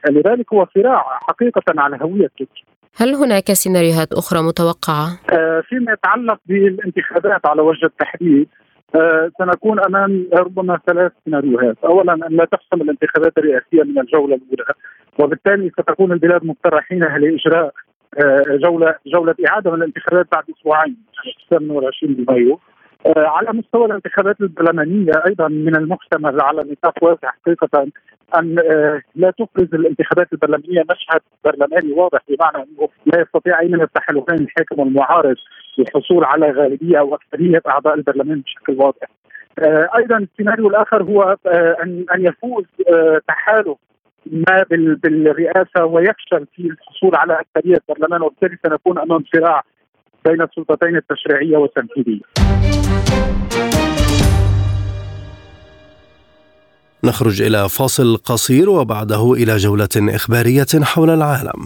لذلك هو صراع حقيقة على هوية تركيا. هل هناك سيناريوهات أخرى متوقعة؟ آه، فيما يتعلق بالانتخابات على وجه التحديد سنكون أمام ربما ثلاث سيناريوهات، اولا أن لا تحسم الانتخابات الرئاسية من الجولة الأولى، وبالتالي ستكون البلاد مضطرة حينها لإجراء آه، جولة جولة إعادة من الانتخابات بعد أسبوعين يعني 28 مايو. آه، على مستوى الانتخابات البرلمانية أيضا من المحتمل على نطاق واسع حقيقة أن آه، لا تفرز الانتخابات البرلمانية مشهد برلماني واضح بمعنى أنه لا يستطيع أي من التحالفين الحاكم والمعارض الحصول على غالبية أو أكثرية أعضاء البرلمان بشكل واضح. أيضا السيناريو الآخر هو ان أن يفوز تحالف ما بالرئاسة ويفشل في الحصول على أكثرية البرلمان وبالتالي سنكون أمام صراع بين السلطتين التشريعية والتنفيذية. نخرج إلى فاصل قصير وبعده إلى جولة إخبارية حول العالم.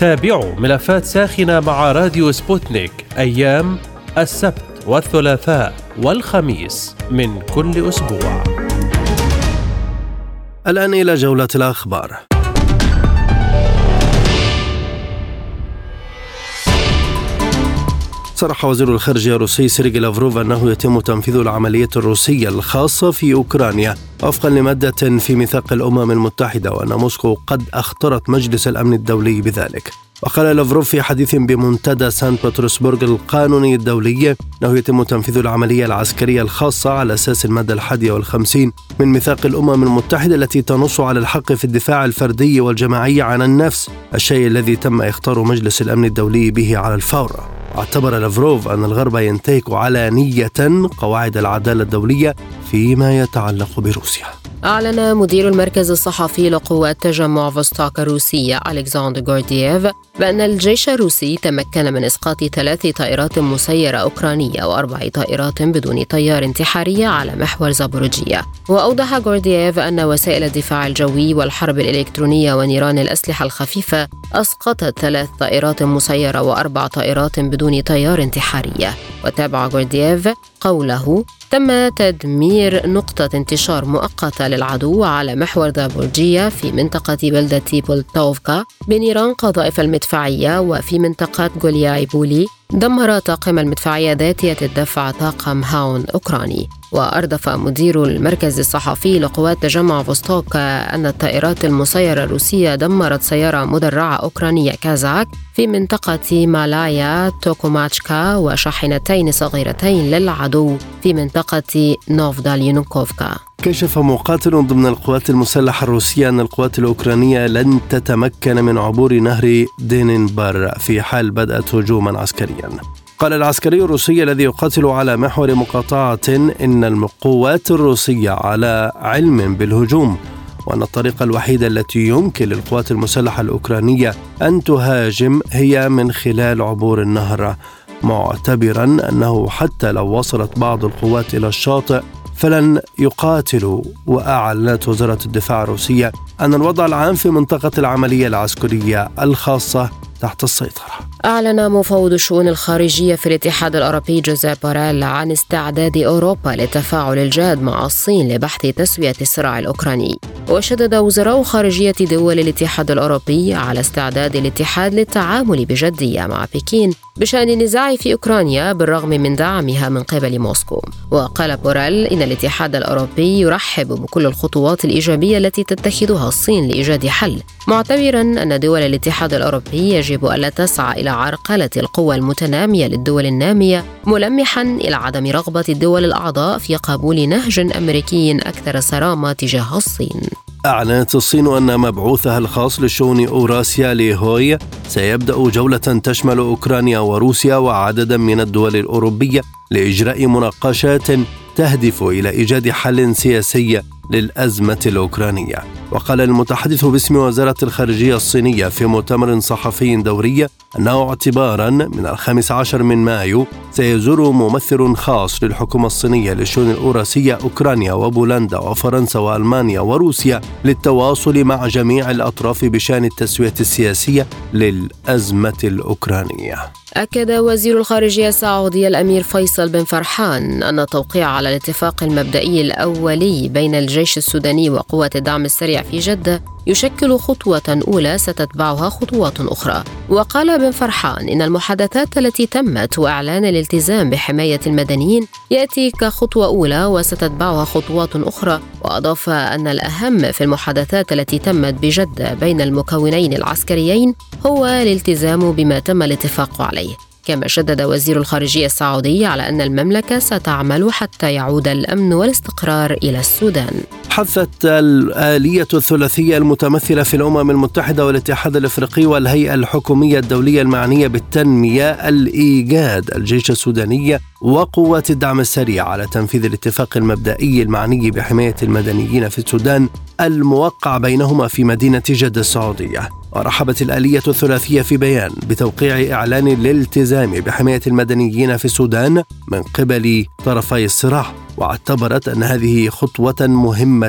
تابعوا ملفات ساخنة مع راديو سبوتنيك أيام السبت والثلاثاء والخميس من كل أسبوع. الآن إلى جولة الأخبار صرح وزير الخارجية الروسي سيرجي لافروف أنه يتم تنفيذ العملية الروسية الخاصة في أوكرانيا وفقا لمادة في ميثاق الأمم المتحدة وأن موسكو قد أخطرت مجلس الأمن الدولي بذلك. وقال لافروف في حديث بمنتدى سان بطرسبرغ القانوني الدولي أنه يتم تنفيذ العملية العسكرية الخاصة على أساس المادة الحادية والخمسين من ميثاق الأمم المتحدة التي تنص على الحق في الدفاع الفردي والجماعي عن النفس الشيء الذي تم إخطار مجلس الأمن الدولي به على الفور اعتبر لافروف أن الغرب ينتهك علانية قواعد العدالة الدولية فيما يتعلق بروسيا. أعلن مدير المركز الصحفي لقوات تجمع فوستوك الروسية ألكسندر غوردييف بأن الجيش الروسي تمكن من إسقاط ثلاث طائرات مسيرة أوكرانية وأربع طائرات بدون طيار انتحارية على محور زابوروجيه. وأوضح غوردييف أن وسائل الدفاع الجوي والحرب الإلكترونية ونيران الأسلحة الخفيفة أسقطت ثلاث طائرات مسيرة وأربع طائرات بدون طيار انتحارية وتابع غوردييف قوله تم تدمير نقطة انتشار مؤقتة للعدو على محور زابوروجيه في منطقة بلدة بولتوفكا بنيران قذائف المدفعية وفي منطقة جولياي بولي دمر طاقم المدفعية ذاتية الدفع طاقم هاون أوكراني. وأردف مدير المركز الصحفي لقوات تجمع فوستوك أن الطائرات المسيرة الروسية دمرت سيارة مدرعة أوكرانية كازاك في منطقة مالايا توكوماتشكا وشاحنتين صغيرتين للعدو في منطقة نوفداليونكوفكا كشف مقاتل ضمن القوات المسلحة الروسية أن القوات الأوكرانية لن تتمكن من عبور نهر دينينبر في حال بدأت هجوما عسكريا. قال العسكري الروسي الذي يقاتل على محور مقاطعة إن القوات الروسية على علم بالهجوم وأن الطريقة الوحيدة التي يمكن للقوات المسلحة الأوكرانية أن تهاجم هي من خلال عبور النهر معتبرا أنه حتى لو وصلت بعض القوات إلى الشاطئ فلن يقاتلوا وأعلنت وزارة الدفاع الروسية أن الوضع العام في منطقة العملية العسكرية الخاصة تحت السيطرة. أعلن مفوض الشؤون الخارجية في الاتحاد الأوروبي جوزيف بوريل عن استعداد أوروبا للتفاعل الجاد مع الصين لبحث تسوية الصراع الأوكراني. وشدد وزراء خارجية دول الاتحاد الأوروبي على استعداد الاتحاد للتعامل بجدية مع بكين بشأن النزاع في أوكرانيا بالرغم من دعمها من قبل موسكو. وقال بوريل إن الاتحاد الأوروبي يرحب بكل الخطوات الإيجابية التي تتخذها الصين لإيجاد حل معتبرا أن دول الاتحاد الأوروبي يجب ألا تسعى إلى عرقلة القوى المتنامية للدول النامية ملمحا إلى عدم رغبة الدول الأعضاء في قبول نهج أمريكي أكثر صرامة تجاه الصين. أعلنت الصين أن مبعوثها الخاص لشؤون أوراسيا ليهوي سيبدأ جولة تشمل أوكرانيا وروسيا وعددا من الدول الأوروبية لإجراء مناقشات تهدف إلى إيجاد حل سياسي للأزمة الأوكرانية. وقال المتحدث باسم وزارة الخارجية الصينية في مؤتمر صحفي دوري أنه اعتبارا من الخامس عشر من مايو سيزور ممثل خاص للحكومة الصينية للشؤون الأوراسية أوكرانيا وبولندا وفرنسا وألمانيا وروسيا للتواصل مع جميع الأطراف بشأن التسوية السياسية للأزمة الأوكرانية. أكد وزير الخارجية السعودي الأمير فيصل بن فرحان أن التوقيع على الاتفاق المبدئي الأولي بين الجيش السوداني وقوات الدعم السريع في جدة يشكل خطوة أولى ستتبعها خطوات أخرى. وقال بن فرحان إن المحادثات التي تمت وإعلان الالتزام بحماية المدنيين يأتي كخطوة أولى وستتبعها خطوات أخرى. وأضاف أن الأهم في المحادثات التي تمت بجدة بين المكونين العسكريين هو الالتزام بما تم الاتفاق عليه. كما شدد وزير الخارجية السعودي على أن المملكة ستعمل حتى يعود الأمن والاستقرار إلى السودان. حثت الآلية الثلاثية المتمثلة في الأمم المتحدة والاتحاد الأفريقي والهيئة الحكومية الدولية المعنية بالتنمية الإيجاد الجيش السوداني وقوات الدعم السريع على تنفيذ الاتفاق المبدئي المعني بحماية المدنيين في السودان الموقع بينهما في مدينة جدة السعودية. ورحبت الآلية الثلاثية في بيان بتوقيع إعلان الالتزام بحماية المدنيين في السودان من قبل طرفي الصراع واعتبرت أن هذه خطوة مهمة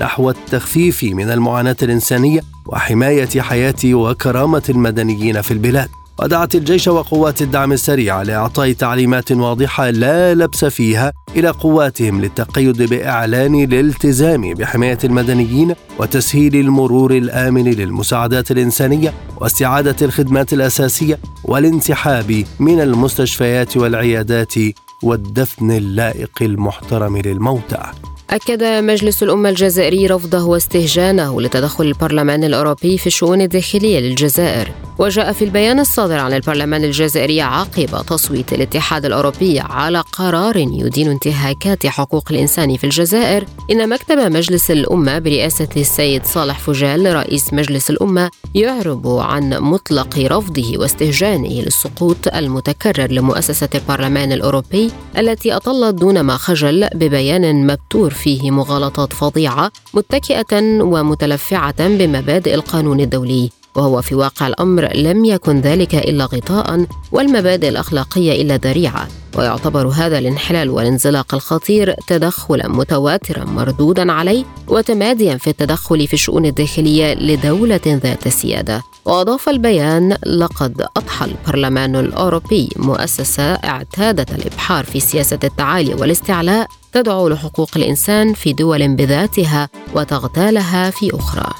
نحو التخفيف من المعاناة الإنسانية وحماية حياة وكرامة المدنيين في البلاد. ودعت الجيش وقوات الدعم السريع لإعطاء تعليمات واضحة لا لبس فيها إلى قواتهم للتقيد بإعلان الالتزام بحماية المدنيين وتسهيل المرور الآمن للمساعدات الإنسانية واستعادة الخدمات الأساسية والانسحاب من المستشفيات والعيادات والدفن اللائق المحترم للموتى. أكد مجلس الأمة الجزائري رفضه واستهجانه لتدخل البرلمان الأوروبي في الشؤون الداخلية للجزائر. وجاء في البيان الصادر عن البرلمان الجزائري عقب تصويت الاتحاد الأوروبي على قرار يدين انتهاكات حقوق الإنسان في الجزائر. إن مكتب مجلس الأمة برئاسة السيد صالح فجال رئيس مجلس الأمة يعرب عن مطلق رفضه واستهجانه للسقوط المتكرر لمؤسسة البرلمان الأوروبي التي أطلت دون ما خجل ببيان مبتور فيه مغالطات فظيعة متكئة ومتلفعة بمبادئ القانون الدولي وهو في واقع الأمر لم يكن ذلك إلا غطاء والمبادئ الأخلاقية إلا ذريعة ويعتبر هذا الانحلال والانزلاق الخطير تدخلا متواترا مردودا عليه وتماديا في التدخل في الشؤون الداخلية لدولة ذات سيادة. وأضاف البيان لقد أضحى البرلمان الأوروبي مؤسسة اعتادت الإبحار في سياسة التعالي والاستعلاء تدعو لحقوق الإنسان في دول بذاتها وتغتالها في أخرى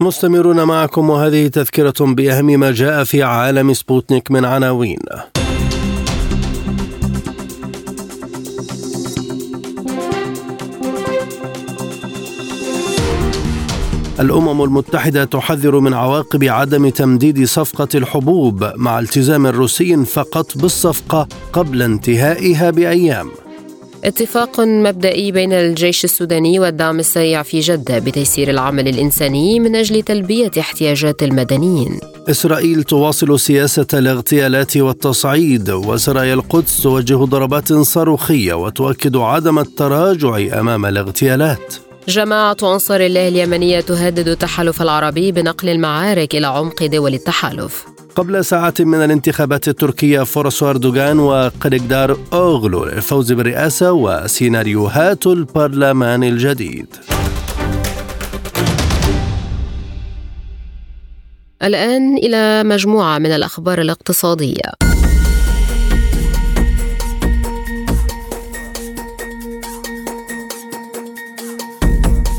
مستمرون معكم وهذه تذكرة بأهم ما جاء في عالم سبوتنيك من عناوين. الأمم المتحدة تحذر من عواقب عدم تمديد صفقة الحبوب مع التزام روسي فقط بالصفقة قبل انتهائها بأيام. اتفاق مبدئي بين الجيش السوداني والدعم السريع في جدة بتيسير العمل الإنساني من أجل تلبية احتياجات المدنيين. إسرائيل تواصل سياسة الاغتيالات والتصعيد وسرايا القدس توجه ضربات صاروخية وتؤكد عدم التراجع أمام الاغتيالات. جماعة أنصار الله اليمنية تهدد التحالف العربي بنقل المعارك إلى عمق دول التحالف. قبل ساعات من الانتخابات التركية فرص أردوغان وقريقدار أوغلو للفوز بالرئاسة وسيناريوهات البرلمان الجديد. الآن إلى مجموعة من الأخبار الاقتصادية.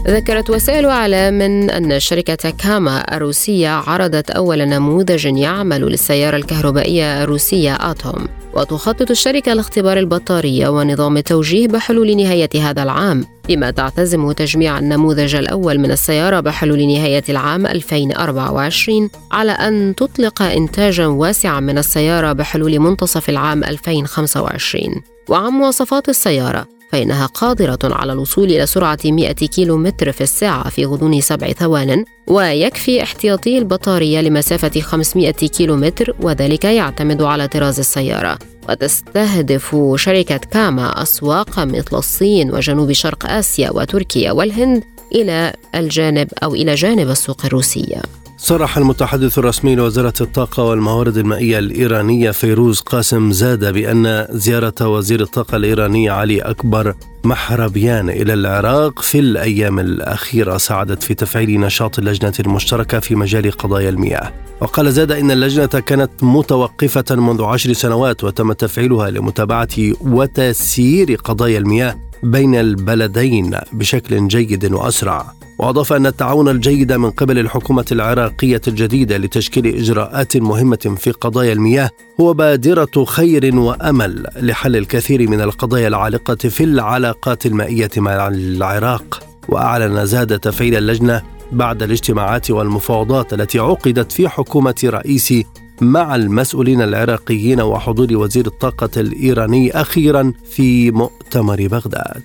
ذكرت وسائل إعلام أن شركة كاما الروسية عرضت أول نموذج يعمل للسيارة الكهربائية الروسية آتوم. وتخطط الشركة لاختبار البطارية ونظام التوجيه بحلول نهاية هذا العام بما تعتزم تجميع النموذج الأول من السيارة بحلول نهاية العام 2024 على أن تطلق إنتاجا واسعا من السيارة بحلول منتصف العام 2025 وعن مواصفات السيارة فإنها قادرة على الوصول إلى سرعة 100 كيلو متر في الساعة في غضون سبع ثوان ويكفي احتياطي البطارية لمسافة 500 كيلو متر وذلك يعتمد على طراز السيارة. وتستهدف شركة كاما أسواق مثل الصين وجنوب شرق آسيا وتركيا والهند إلى الجانب أو إلى جانب السوق الروسية. صرح المتحدث الرسمي لوزارة الطاقة والموارد المائية الإيرانية فيروز قاسم زاد بأن زيارة وزير الطاقة الإيراني علي أكبر محربيان إلى العراق في الأيام الأخيرة ساعدت في تفعيل نشاط اللجنة المشتركة في مجال قضايا المياه. وقال زاد إن اللجنة كانت متوقفة منذ عشر سنوات وتم تفعيلها لمتابعة وتسيير قضايا المياه بين البلدين بشكل جيد وأسرع. وأضاف أن التعاون الجيد من قبل الحكومة العراقية الجديدة لتشكيل إجراءات مهمة في قضايا المياه هو بادرة خير وأمل لحل الكثير من القضايا العالقة في العلاقات المائية مع العراق. وأعلن زاد تفعيل اللجنة بعد الاجتماعات والمفاوضات التي عقدت في حكومة رئيس مع المسؤولين العراقيين وحضور وزير الطاقة الإيراني أخيرا في مؤتمر بغداد.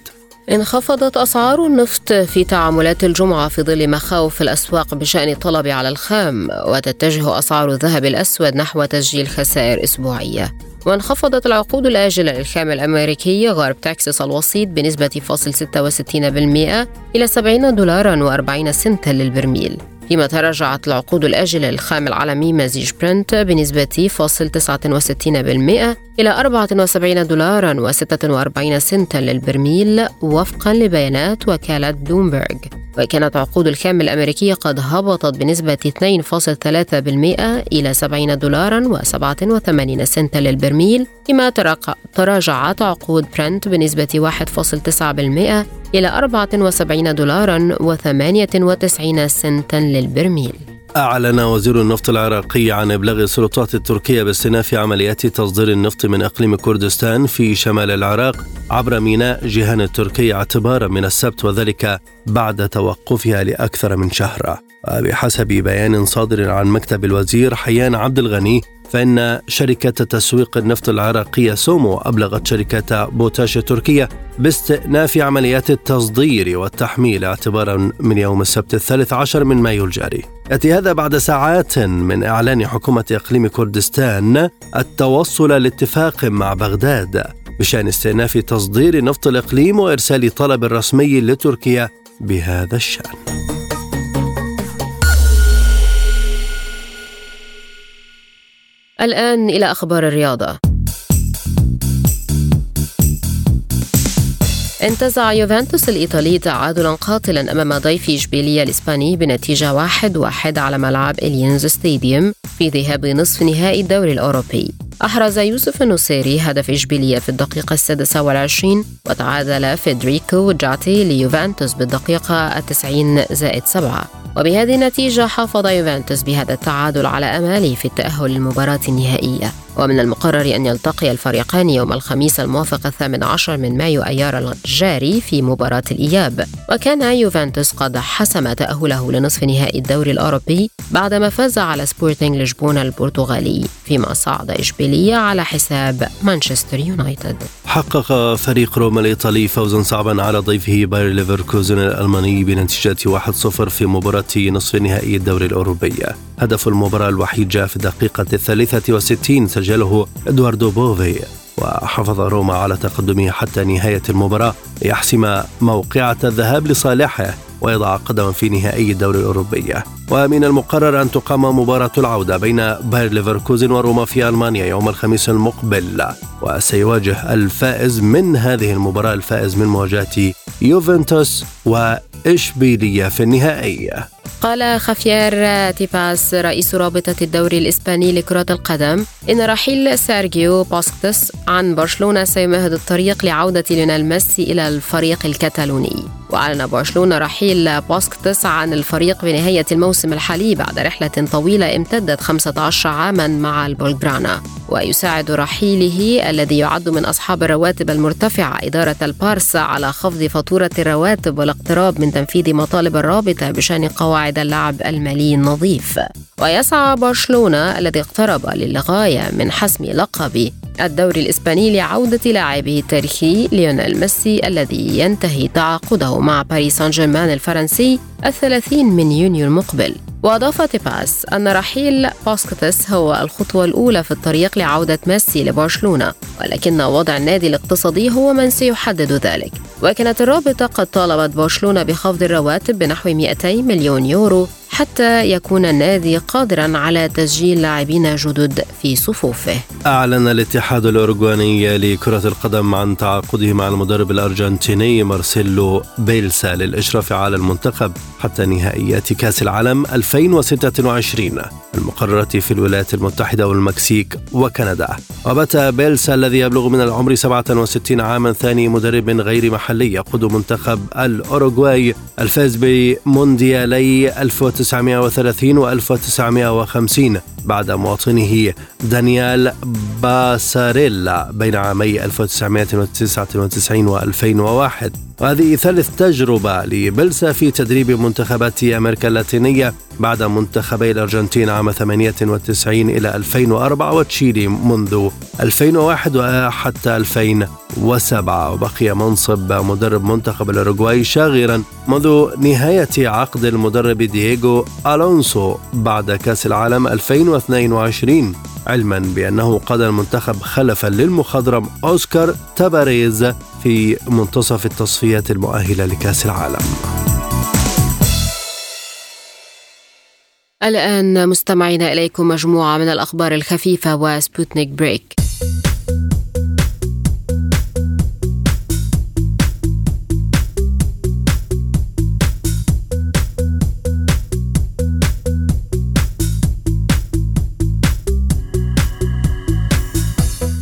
انخفضت أسعار النفط في تعاملات الجمعة في ظل مخاوف الأسواق بشأن الطلب على الخام وتتجه أسعار الذهب الأسود نحو تسجيل خسائر أسبوعية. وانخفضت العقود الآجلة للخام الأمريكي غرب تكساس الوسيط بنسبة فاصل 66% إلى 70 دولارا و40 سنتا للبرميل. فيما تراجعت العقود الآجلة للخام العالمي مزيج برنت بنسبة فاصل 69% إلى 74 دولارا و46 سنتا للبرميل وفقا لبيانات وكالة بلومبرغ وكانت عقود الخام الأمريكية قد هبطت بنسبة 2.3% إلى 70 دولارا و87 سنتا للبرميل فيما تراجعت عقود برنت بنسبة 1.9% إلى 74 دولارا و98 سنتا للبرميل. أعلن وزير النفط العراقي عن إبلاغ السلطات التركية باستئناف عمليات تصدير النفط من إقليم كردستان في شمال العراق عبر ميناء جيهان التركي اعتبارا من السبت وذلك بعد توقفها لأكثر من شهر. وبحسب بيان صادر عن مكتب الوزير حيان عبد الغني فإن شركة تسويق النفط العراقية سومو أبلغت شركة بوتاش التركية باستئناف عمليات التصدير والتحميل اعتبارا من يوم السبت الثالث عشر من مايو الجاري. يأتي هذا بعد ساعات من إعلان حكومة إقليم كردستان التوصل لاتفاق مع بغداد بشأن استئناف تصدير نفط الإقليم وإرسال طلب رسمي لتركيا بهذا الشأن. الآن إلى أخبار الرياضة. انتزع يوفنتوس الإيطالي تعادلا قاتلا أمام ضيف إشبيلية الإسباني بنتيجة واحد واحد على ملعب إلينز ستاديوم في ذهاب نصف نهائي الدوري الأوروبي. أحرز يوسف النصيري هدف إشبيلية في الدقيقة السادسة والعشرين وتعادل فيدريكو جاتي ليوفنتوس بالدقيقة التسعين زائد سبعة. وبهذه النتيجة حافظ يوفنتوس بهذا التعادل على أماله في التأهل للمباراة النهائية. ومن المقرر أن يلتقي الفريقان يوم الخميس الموافق الثامن عشر من مايو أيار الجاري في مباراة الإياب. وكان يوفنتوس قد حسم تأهله لنصف نهائي الدوري الأوروبي بعدما فاز على سبورتينغ لشبونة البرتغالي. فيما صعد إشبيلية على حساب مانشستر يونايتد. حقق فريق روما الإيطالي فوزا صعبا على ضيفه باير ليفركوزن الألماني بنتيجة 1-0 في مباراة نصف نهائي الدوري الأوروبي. هدف المباراة الوحيد جاء في الدقيقة الثالثة والستين سجله إدواردو بوفي وحافظ روما على تقدمه حتى نهاية المباراة ليحسم موقعة الذهاب لصالحه. ويضع قدما في نهائي الدوري الأوروبي. ومن المقرر أن تقام مباراة العودة بين باير ليفركوزن وروما في ألمانيا يوم الخميس المقبل. وسيواجه الفائز من هذه المباراة الفائز من مواجهة يوفنتوس وإشبيلية في النهائي. قال خافير تيباس رئيس رابطة الدوري الإسباني لكرة القدم إن رحيل سيرجيو بوسكيتس عن برشلونة سيمهد الطريق لعودة ليونيل ميسي إلى الفريق الكتالوني. وأعلن برشلونة رحيل بوسكيتس عن الفريق بنهاية الموسم الحالي بعد رحلة طويلة امتدت 15 عاما مع البلوغرانا ويساعد رحيله الذي يعد من أصحاب الرواتب المرتفعة إدارة البارسا على خفض فاتورة الرواتب والاقتراب من تنفيذ مطالب الرابطة بشأن قواعد اللعب المالي النظيف. ويسعى برشلونة الذي اقترب للغاية من حسم لقب الدوري الإسباني لعودة لاعبه التاريخي ليونيل ميسي الذي ينتهي تعاقده. مع باريس سان جيرمان الفرنسي الثلاثين من يونيو المقبل. وأضاف تيباس أن رحيل بوسكيتس هو الخطوة الأولى في الطريق لعودة ميسي لبرشلونة ولكن وضع النادي الاقتصادي هو من سيحدد ذلك. وكانت الرابطة قد طالبت برشلونة بخفض الرواتب بنحو 200 مليون يورو حتى يكون النادي قادرا على تسجيل لاعبين جدد في صفوفه. أعلن الاتحاد الأوروغوياني لكرة القدم عن تعاقده مع المدرب الأرجنتيني مارسيلو بييلسا للإشراف على المنتخب حتى نهائيات كأس العالم 2026 المقررة في الولايات المتحدة والمكسيك وكندا. وبات بيلسا الذي يبلغ من العمر 67 عاما ثاني مدرب غير محلي يقود منتخب الأوروغواي الفاز بمونديالي 1930 و 1950 بعد مواطنه دانيال باساريلا بين عامي 1999 و 2001 وهذه ثالث تجربة لبلسا في تدريب منتخبات أمريكا اللاتينية بعد منتخبي الأرجنتين عام 98 إلى 2004 وتشيلي منذ 2001 وحتى 2007 وبقي منصب مدرب منتخب الأوروغواي شاغرا منذ نهاية عقد المدرب دييغو ألونسو بعد كأس العالم 2022 علما بأنه قاد المنتخب خلفا للمخضرم أوسكار تاباريز في منتصف التصفيات المؤهلة لكأس العالم. الآن مستمعين إليكم مجموعة من الأخبار الخفيفة وسبوتنيك بريك.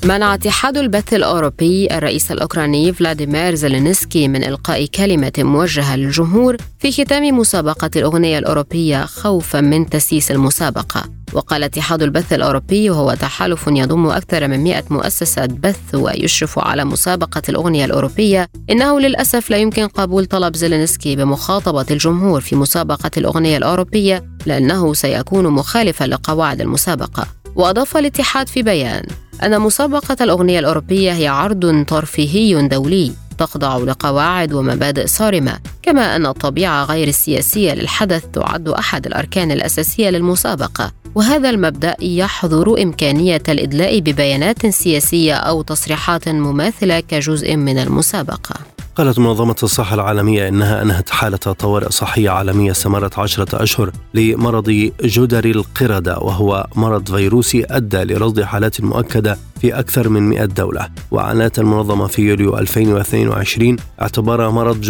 منع اتحاد البث الأوروبي الرئيس الأوكراني فلاديمير زيلينسكي من إلقاء كلمة موجهة للجمهور في ختام مسابقة الأغنية الأوروبية خوفا من تسييس المسابقة. وقال اتحاد البث الأوروبي وهو تحالف يضم أكثر من 100 مؤسسة بث ويشرف على مسابقة الأغنية الأوروبية إنه للأسف لا يمكن قبول طلب زيلينسكي بمخاطبة الجمهور في مسابقة الأغنية الأوروبية لأنه سيكون مخالفا لقواعد المسابقة. وأضاف الاتحاد في بيان أن مسابقة الأغنية الأوروبية هي عرض ترفيهي دولي تخضع لقواعد ومبادئ صارمة كما أن الطبيعة غير السياسية للحدث تعد أحد الأركان الأساسية للمسابقة. وهذا المبدأ يحظر إمكانية الإدلاء ببيانات سياسية أو تصريحات مماثلة كجزء من المسابقة. قالت منظمة الصحة العالمية إنها أنهت حالة طوارئ صحية عالمية استمرت عشرة أشهر لمرض جدر القردة وهو مرض فيروسي أدى لرصد حالات مؤكدة في أكثر من 100 دولة. وأعلنت المنظمة في يوليو 2022 اعتبار مرض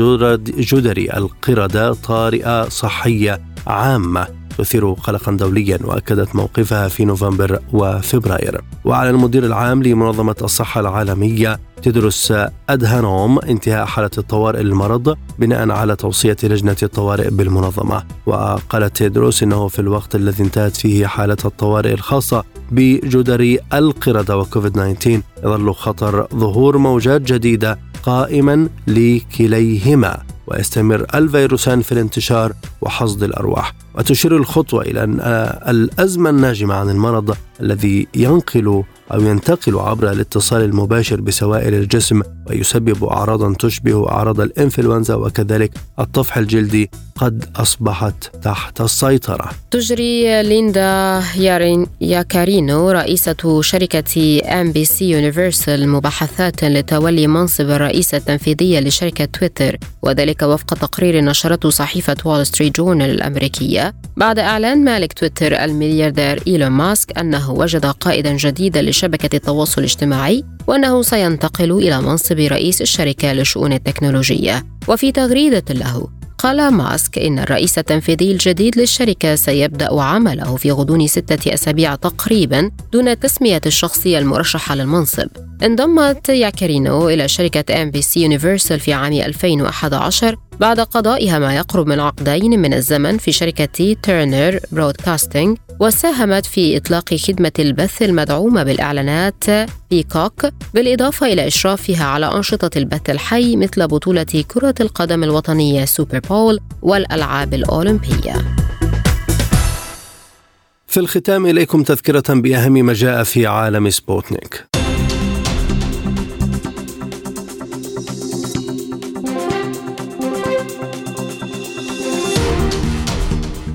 جدري القردة طارئة صحية عامة. تثير قلقا دوليا وأكدت موقفها في نوفمبر وفبراير. وعلى المدير العام لمنظمة الصحة العالمية تدرس أدهانوم انتهاء حالة الطوارئ للمرض بناء على توصية لجنة الطوارئ بالمنظمة. وقالت تيدروس أنه في الوقت الذي انتهت فيه حالة الطوارئ الخاصة بجدري القردة وكوفيد 19 يظل خطر ظهور موجات جديدة قائما لكليهما. ويستمر الفيروسان في الانتشار وحصد الأرواح. وتشير الخطوة إلى أن الأزمة الناجمة عن المرض الذي ينقل أو ينتقل عبر الاتصال المباشر بسوائل الجسم ويسبب أعراضا تشبه أعراض الإنفلونزا وكذلك الطفح الجلدي قد أصبحت تحت السيطرة. تجري ليندا يارين ياكارينو رئيسة شركة ان بي سي يونيفرسال مباحثات لتولي منصب الرئيسة التنفيذية لشركة تويتر وذلك وفق تقرير نشرته صحيفة وول ستريت جورنال الأمريكية. بعد إعلان مالك تويتر الملياردير إيلون ماسك أنه وجد قائدا جديدا لشبكة التواصل الاجتماعي وأنه سينتقل إلى منصب رئيس الشركة لشؤون التكنولوجيا وفي تغريدة له قال ماسك إن الرئيس التنفيذي الجديد للشركة سيبدأ عمله في غضون ستة أسابيع تقريبا دون تسمية الشخصية المرشحة للمنصب. انضمت ياكارينو إلى شركة أن بي سي يونيفرسال في عام 2011 بعد قضائها ما يقرب من عقدين من الزمن في شركة تيرنر برودكاستنج وساهمت في إطلاق خدمة البث المدعومة بالإعلانات بيكوك بالإضافة إلى إشرافها على أنشطة البث الحي مثل بطولة كرة القدم الوطنية سوبر بول والألعاب الأولمبية. في الختام إليكم تذكرة بأهم ما جاء في عالم سبوتنيك.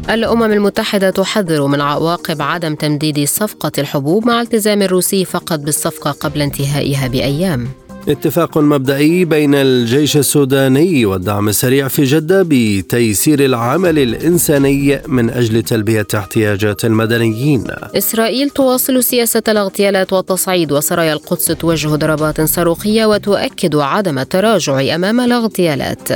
الأمم المتحدة تحذر من عواقب عدم تمديد صفقة الحبوب مع التزام الروسي فقط بالصفقة قبل انتهائها بأيام. اتفاق مبدئي بين الجيش السوداني والدعم السريع في جدة بتيسير العمل الإنساني من أجل تلبية احتياجات المدنيين. إسرائيل تواصل سياسة الاغتيالات والتصعيد وسرايا القدس توجه ضربات صاروخية وتؤكد عدم التراجع أمام الاغتيالات.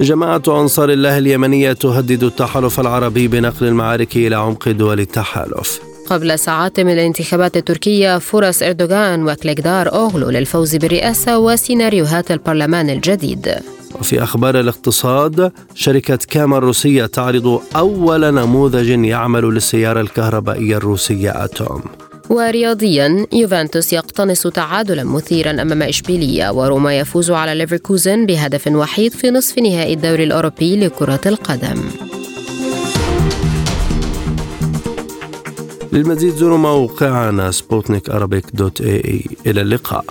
جماعة أنصار الله اليمنية تهدد التحالف العربي بنقل المعارك إلى عمق دول التحالف. قبل ساعات من الانتخابات التركية فرص إردوغان وكليكدار أوغلو للفوز بالرئاسة وسيناريوهات البرلمان الجديد. وفي أخبار الاقتصاد شركة كاما الروسية تعرض أول نموذج يعمل للسيارة الكهربائية الروسية أتوم. ورياضيا يوفنتوس يقتنص تعادلا مثيرا أمام إشبيلية وروما يفوز على ليفركوزن بهدف وحيد في نصف نهائي الدوري الأوروبي لكرة القدم. للمزيد زوروا موقعنا سبوتنيك إلى اللقاء.